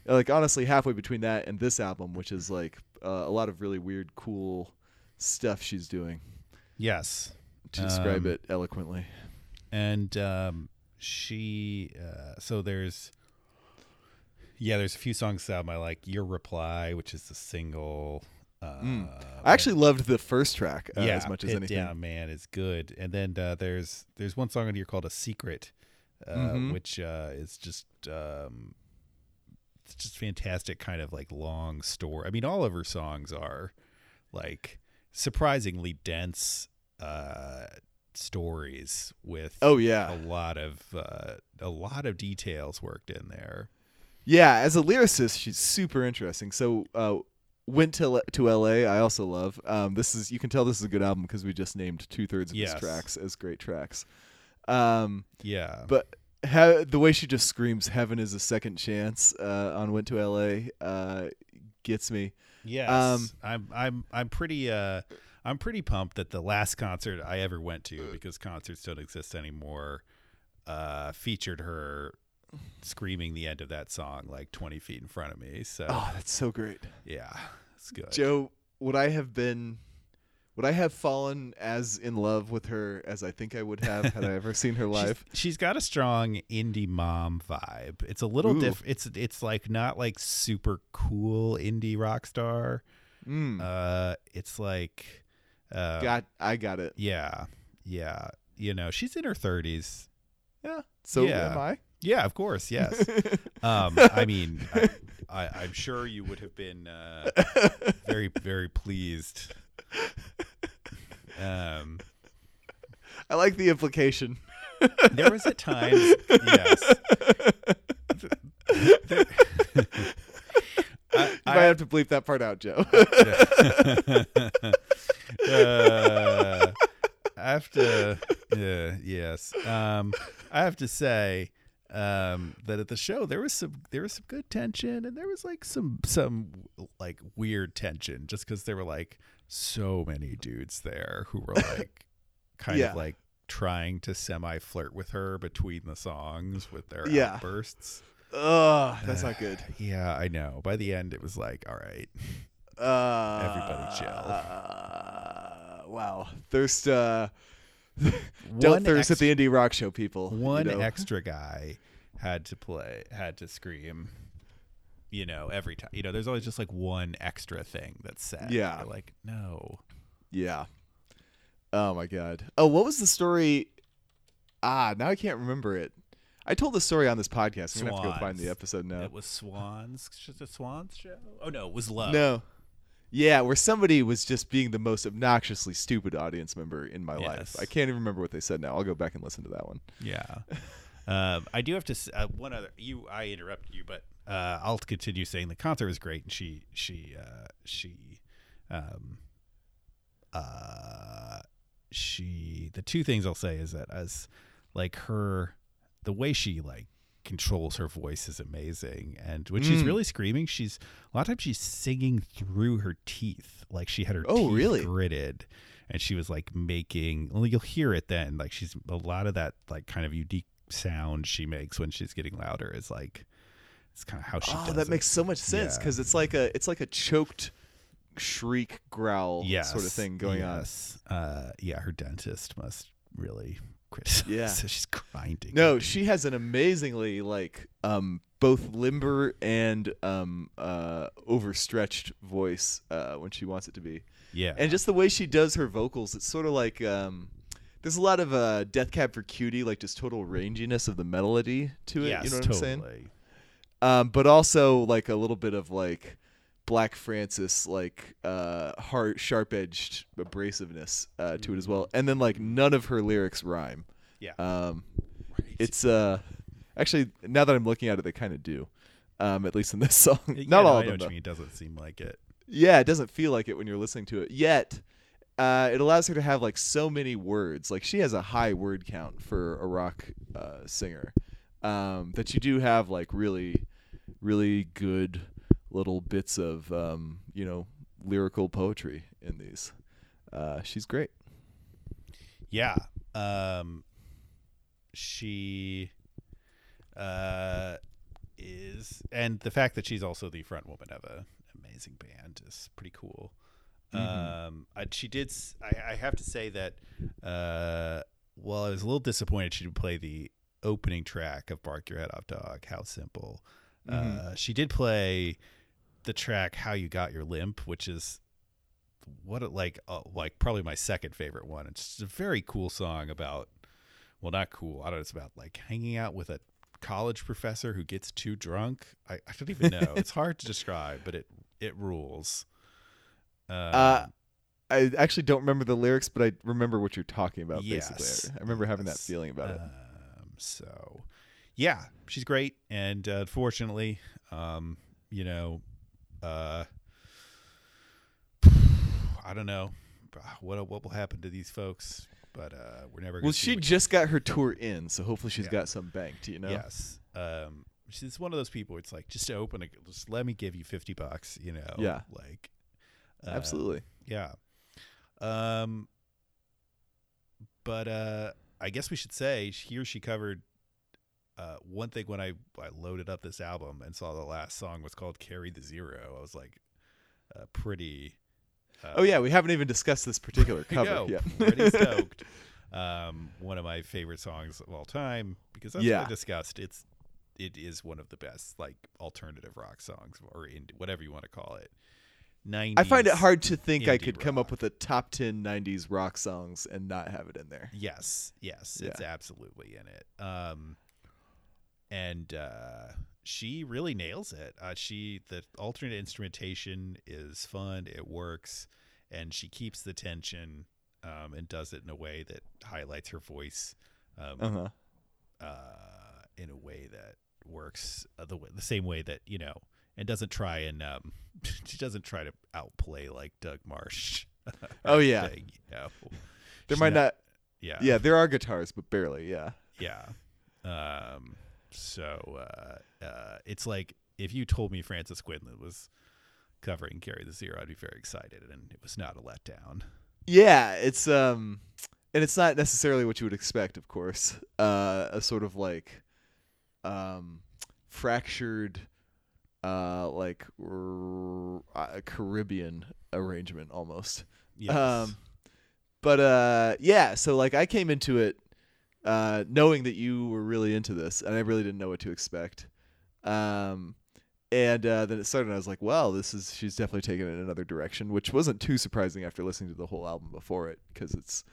Like honestly, halfway between that and this album, which is like uh, a lot of really weird, cool stuff she's doing. yes, To describe Um, it eloquently. And um, she uh, so there's yeah there's a few songs that I like your reply which is the single uh, I actually loved the first track uh, yeah as much as anything. down man is good and then uh, there's there's one song on here called a secret uh, Mhm. which uh, is just um, it's just fantastic kind of like long story i mean all of her songs are like surprisingly dense uh stories with Oh yeah, a lot of uh, a lot of details worked in there. Yeah, as a lyricist, she's super interesting. So, uh, went to to L.A. I also love. Um, this is you can tell this is a good album because we just named two thirds of Yes. his tracks as great tracks. Um, Yeah, but ha- the way she just screams "Heaven is a second chance" uh, on "Went to L.A." Uh, gets me. yes, um, I'm I'm I'm pretty uh I'm pretty pumped that the last concert I ever went to because concerts don't exist anymore uh featured her screaming the end of that song like 20 feet in front of me. So Oh, that's so great, yeah, it's good. Joe. Would I have been? Would I have fallen as in love with her as I think I would have had I ever seen her She's- live? she's got a strong indie mom vibe. It's a little diff. It's it's like not like super cool indie rock star. Mm. Uh, it's like, uh, got I got it. yeah, yeah. You know, she's in her thirties. Yeah. So Yeah. am I. Yeah, of course, yes. um, I mean, I, I'm sure you would have been uh, very, very pleased. Um, I like the implication. there was a time, yes. There- I- might have to bleep that part out, Joe. uh, I have to, yeah, yes. Um, I have to say um, that at the show there was some there was some good tension, and there was like some some like weird tension, just because there were like so many dudes there who were like kind Yeah. of like trying to semi flirt with her between the songs with their Yeah. outbursts. Ugh, that's not good. Yeah, I know. By the end, it was like, all right, Uh, Everybody chill. Uh, wow. Thirst. Uh, don't One thirst at the indie rock show, people. you one know? extra guy had to play had to scream you know every time you know there's always just like one extra thing that's said Yeah. You're like no Yeah. Oh my god. Oh, what was the story? Ah, now I can't remember it. I told the story on this podcast. I'm gonna have to go find the episode now. it was swans Was the swans show oh no it was love No. Yeah, where somebody was just being the most obnoxiously stupid audience member in my life. I can't even remember what they said now. I'll go back and listen to that one. yeah um i do have to uh, one other you i interrupted you but uh i'll continue saying the concert was great and she she uh she um uh she the two things i'll say is that as like her the way she like controls her voice is amazing and when she's Mm. really screaming she's a lot of times she's singing through her teeth like she had her Oh, teeth really? gritted and she was like making well you'll hear it then like she's a lot of that like kind of unique sound she makes when she's getting louder is like it's kind of how she oh, that it. makes so much sense Yeah. because it's like a it's like a choked shriek growl yes, sort of thing going yes. Uh, yeah, her dentist must really criticize. Yeah. so she's grinding. No, she has an amazingly like um both limber and um uh overstretched voice uh when she wants it to be. Yeah, And just the way she does her vocals, it's sort of like um there's a lot of uh Death Cab for Cutie like just total ranginess of the melody to it, yes, you know what totally. I'm saying? um, but also like a little bit of like Black Francis, like uh, hard, sharp-edged abrasiveness uh, to it as well, and then like none of her lyrics rhyme. Yeah, Um, it's uh, actually now that I'm looking at it, they kind of do, um, at least in this song. Yeah, Not no, all I of know them. what you though. mean. It doesn't seem like it. Yeah, it doesn't feel like it when you're listening to it. Yet, uh, it allows her to have like so many words. Like she has a high word count for a rock uh, singer. Um, that you do have like really, really good little bits of um, you know lyrical poetry in these. Uh, she's great. Yeah. Um she uh is and the fact that she's also the front woman of a amazing band is pretty cool. Um I, she did I have to say that uh well I was a little disappointed she didn't play the opening track of Bark Your Head Off Dog, How Simple. Uh she did play the track How You Got Your Limp, which is what it like uh, like probably my second favorite one. It's a very cool song about well not cool. I don't know it's about like hanging out with a college professor who gets too drunk. I, I don't even know. it's hard to describe, but it it rules. Um, Uh, I actually don't remember the lyrics, but I remember what you're talking about. Yes. Basically, I remember having that feeling about it. Um, so, yeah, she's great, and uh, unfortunately, um, you know, uh, I don't know what what will happen to these folks, but uh, we're never. Gonna Well, she just got her tour in, so hopefully she's Yeah. got some banked. You know. Yes. Um, she's one of those people. Where it's like just to open a, just let me give you fifty bucks. You know. Yeah. Like. uh, Absolutely. Yeah. Um but uh I guess we should say here she covered uh one thing when I I loaded up this album and saw the last song was called Carry the Zero. I was like uh, pretty uh, Oh yeah, we haven't even discussed this particular cover. Yeah. pretty stoked. Um one of my favorite songs of all time because as Yeah. I discussed it's it is one of the best like alternative rock songs or in whatever you want to call it. 90s I find it hard to think I indie could come up with a top 10 90s rock songs and not have it in there. Yes, yes, it's absolutely in it. Um, and uh, she really nails it. Uh, she the alternate instrumentation is fun. It works, and she keeps the tension um, and does it in a way that highlights her voice um, Uh-huh. uh, in a way that works uh, the way, the same way that you know, and doesn't try and um, she doesn't try to outplay like Doug Martsch. Oh, yeah. anything, you know. There might not Yeah. Yeah, there are guitars, but barely, yeah. Yeah. Um, so uh, uh, it's like if you told me Frances Quinlan was covering Carry the Zero, I'd be very excited, and it was not a letdown. Yeah, it's um and it's not necessarily what you would expect, of course. Uh a sort of like um fractured uh like r- uh, Caribbean arrangement almost. Yes. Um, but uh, yeah, so like I came into it uh, knowing that you were really into this, and I really didn't know what to expect. Um, and uh, then it started, and I was like, "Well, this is she's definitely taken it in another direction," which wasn't too surprising after listening to the whole album before it, because it's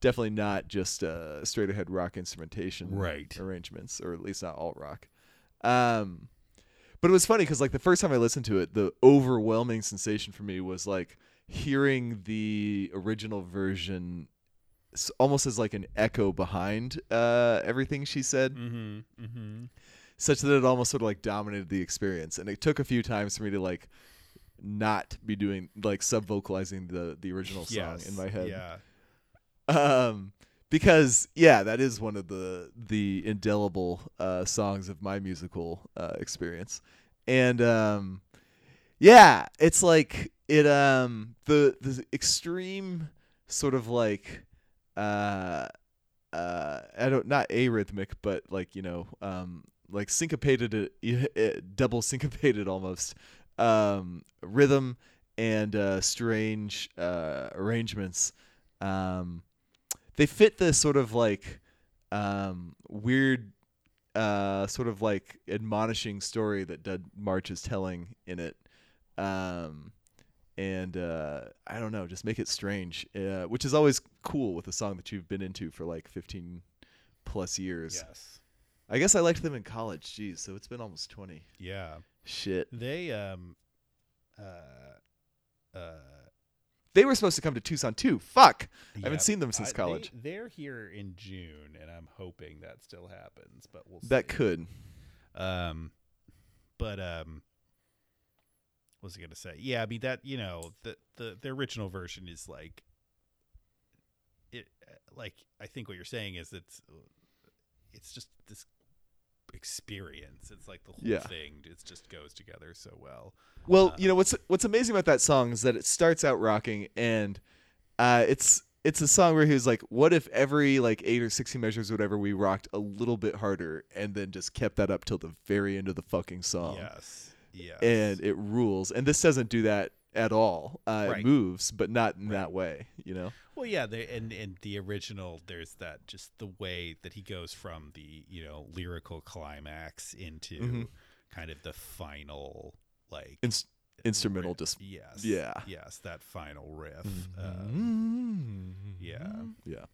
definitely not just uh, straight ahead rock instrumentation Right. arrangements, or at least not alt rock. Um, but it was funny because like the first time I listened to it, the overwhelming sensation for me was like hearing the original version almost as like an echo behind uh, everything she said, mm-hmm. Mm-hmm. such that it almost sort of like dominated the experience. And it took a few times for me to like not be doing like sub vocalizing the the original song in my head Yeah. um because yeah that is one of the the indelible uh songs of my musical uh experience and um yeah it's like it um the the extreme sort of like uh uh i don't not arrhythmic but like you know um like syncopated uh, double syncopated almost um rhythm and uh strange uh arrangements. Um they fit the sort of like um weird uh sort of like admonishing story that Doug Martsch is telling in it. Um and uh I don't know just make it strange uh, which is always cool with a song that you've been into for like 15 plus years. Yes. I guess I liked them in college. Geez, so it's been almost 20 Yeah. shit. They um uh uh they were supposed to come to Tucson too. Fuck. I haven't seen them since I- they- college. They're here in June, and I'm hoping that still happens, but we'll see. that could. Um, but um, was I gonna say? Yeah, I mean that you know the the the original version is like it uh, like I think what you're saying is it's it's just this experience. It's like the whole Yeah. thing. It just goes together so well. Well, you know what's what's amazing about that song is that it starts out rocking, and uh, it's it's a song where he was like, "What if every like eight or sixty measures, or whatever, we rocked a little bit harder, and then just kept that up till the very end of the fucking song." Yes. Yes. and it rules. And this doesn't do that at all. Uh, Right. It moves, but not in that way. You know. Well, yeah, they, and and the original, there's that just the way that he goes from the you know lyrical climax into Mhm. kind of the final like Inst- instrumental, riff. just yes, yeah. yes, that final riff. Um, yeah, yeah.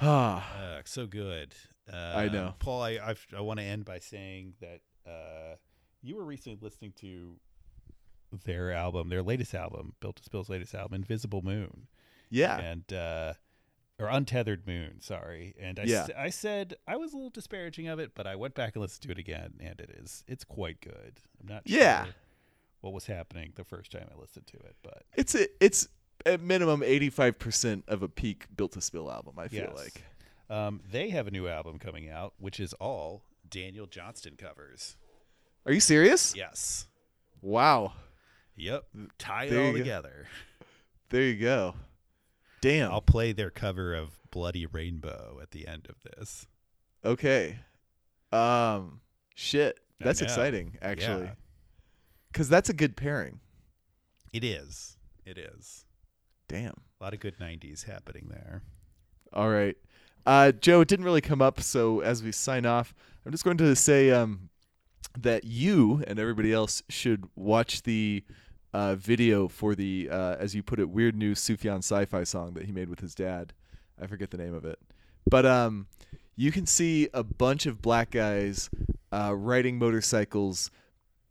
Ah, uh, so good. Uh, I know. Paul. I I've, I want to end by saying that uh, you were recently listening to their album, their latest album, Built to Spill's latest album, Invisible Moon. yeah. and uh or untethered moon sorry and I, Yeah. s- I said i was a little disparaging of it but i went back and listened to it again and it is it's quite good i'm not Yeah. sure what was happening the first time i listened to it but It's a, it's at minimum eighty five percent of a peak built to spill album. I feel yes. like. um they have a new album coming out which is all daniel johnston covers Are you serious? yes Wow. yep tie it There all you go. together There you go. Damn. i'll play their cover of bloody rainbow at the end of this Okay. Um. Shit. That's exciting, actually. Yeah. Because that's a good pairing. it is it is Damn. a lot of good 90s happening there All right. Uh, Joe, it didn't really come up, so as we sign off, I'm just going to say um, that you and everybody else should watch the uh, video for the, uh, as you put it, weird new Sufjan sci-fi song that he made with his dad. I forget the name of it, but um, you can see a bunch of black guys uh, riding motorcycles,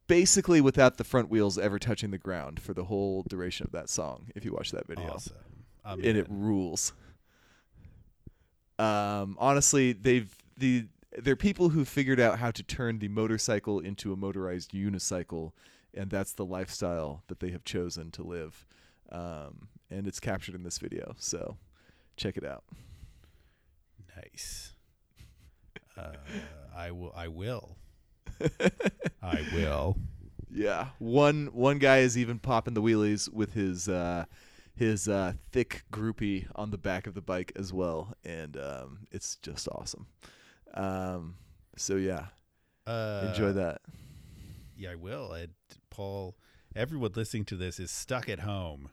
basically without the front wheels ever touching the ground for the whole duration of that song. If you watch that video, Awesome. I'm and it rules. Um, honestly, they've the they're people who figured out how to turn the motorcycle into a motorized unicycle, and that's the lifestyle that they have chosen to live. Um, and it's captured in this video, so check it out. nice. Uh, I will. I will. I will. Yeah, one one guy is even popping the wheelies with his uh, his uh, thick groupie on the back of the bike as well, and um, it's just awesome. Um, so yeah, Uh, enjoy that. Yeah, I will. And Paul, everyone listening to this is stuck at home.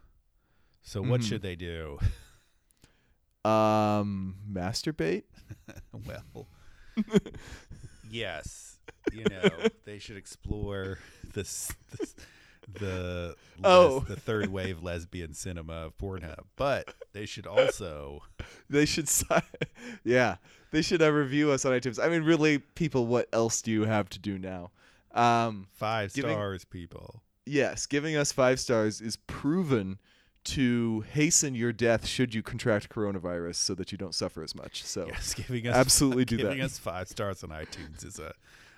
So what Mhm. should they do? Um, masturbate. well, yes, you know they should explore this, this the les- Oh. the third wave lesbian cinema of Pornhub, but they should also They should, yeah, they should uh, review us on iTunes. I mean, really, people, what else do you have to do now? Um, five Giving- stars, people. yes, giving us five stars is proven to hasten your death should you contract coronavirus, so that you don't suffer as much. So, Yes, giving us absolutely do giving that. Giving us five stars on iTunes is a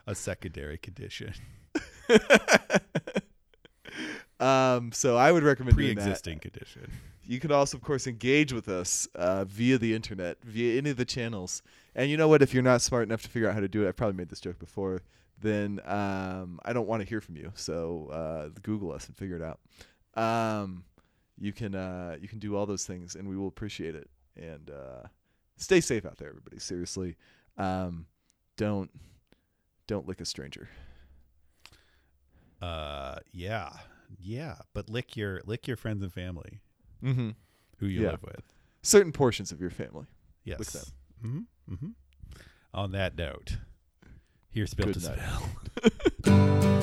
a secondary condition, um, so I would recommend pre-existing condition. You can also, of course, engage with us uh, via the internet, via any of the channels. And you know what? If you're not smart enough to figure out how to do it, I've probably made this joke before. Then um, I don't want to hear from you. So uh, Google us and figure it out. Um, you can uh, you can do all those things, and we will appreciate it. And uh, stay safe out there, everybody. Seriously, um, don't don't lick a stranger. Uh, yeah, yeah, but lick your lick your friends and family mm-hmm. who you yeah. live with. Certain portions of your family. Yes. Lick them. Mm-hmm. Mm-hmm. On that note, here's Built to Spill.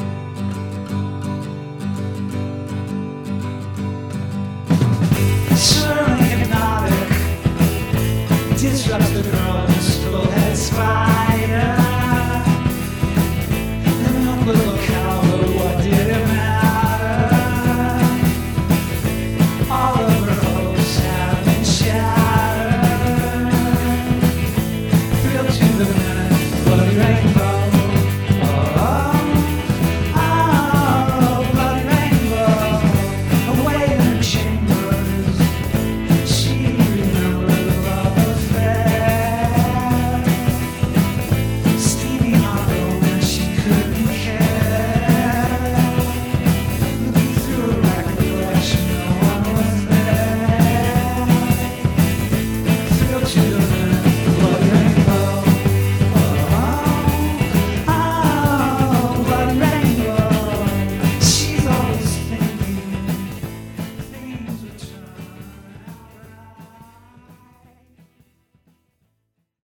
surely hypnotic. Disrupt the girl's skull head spy.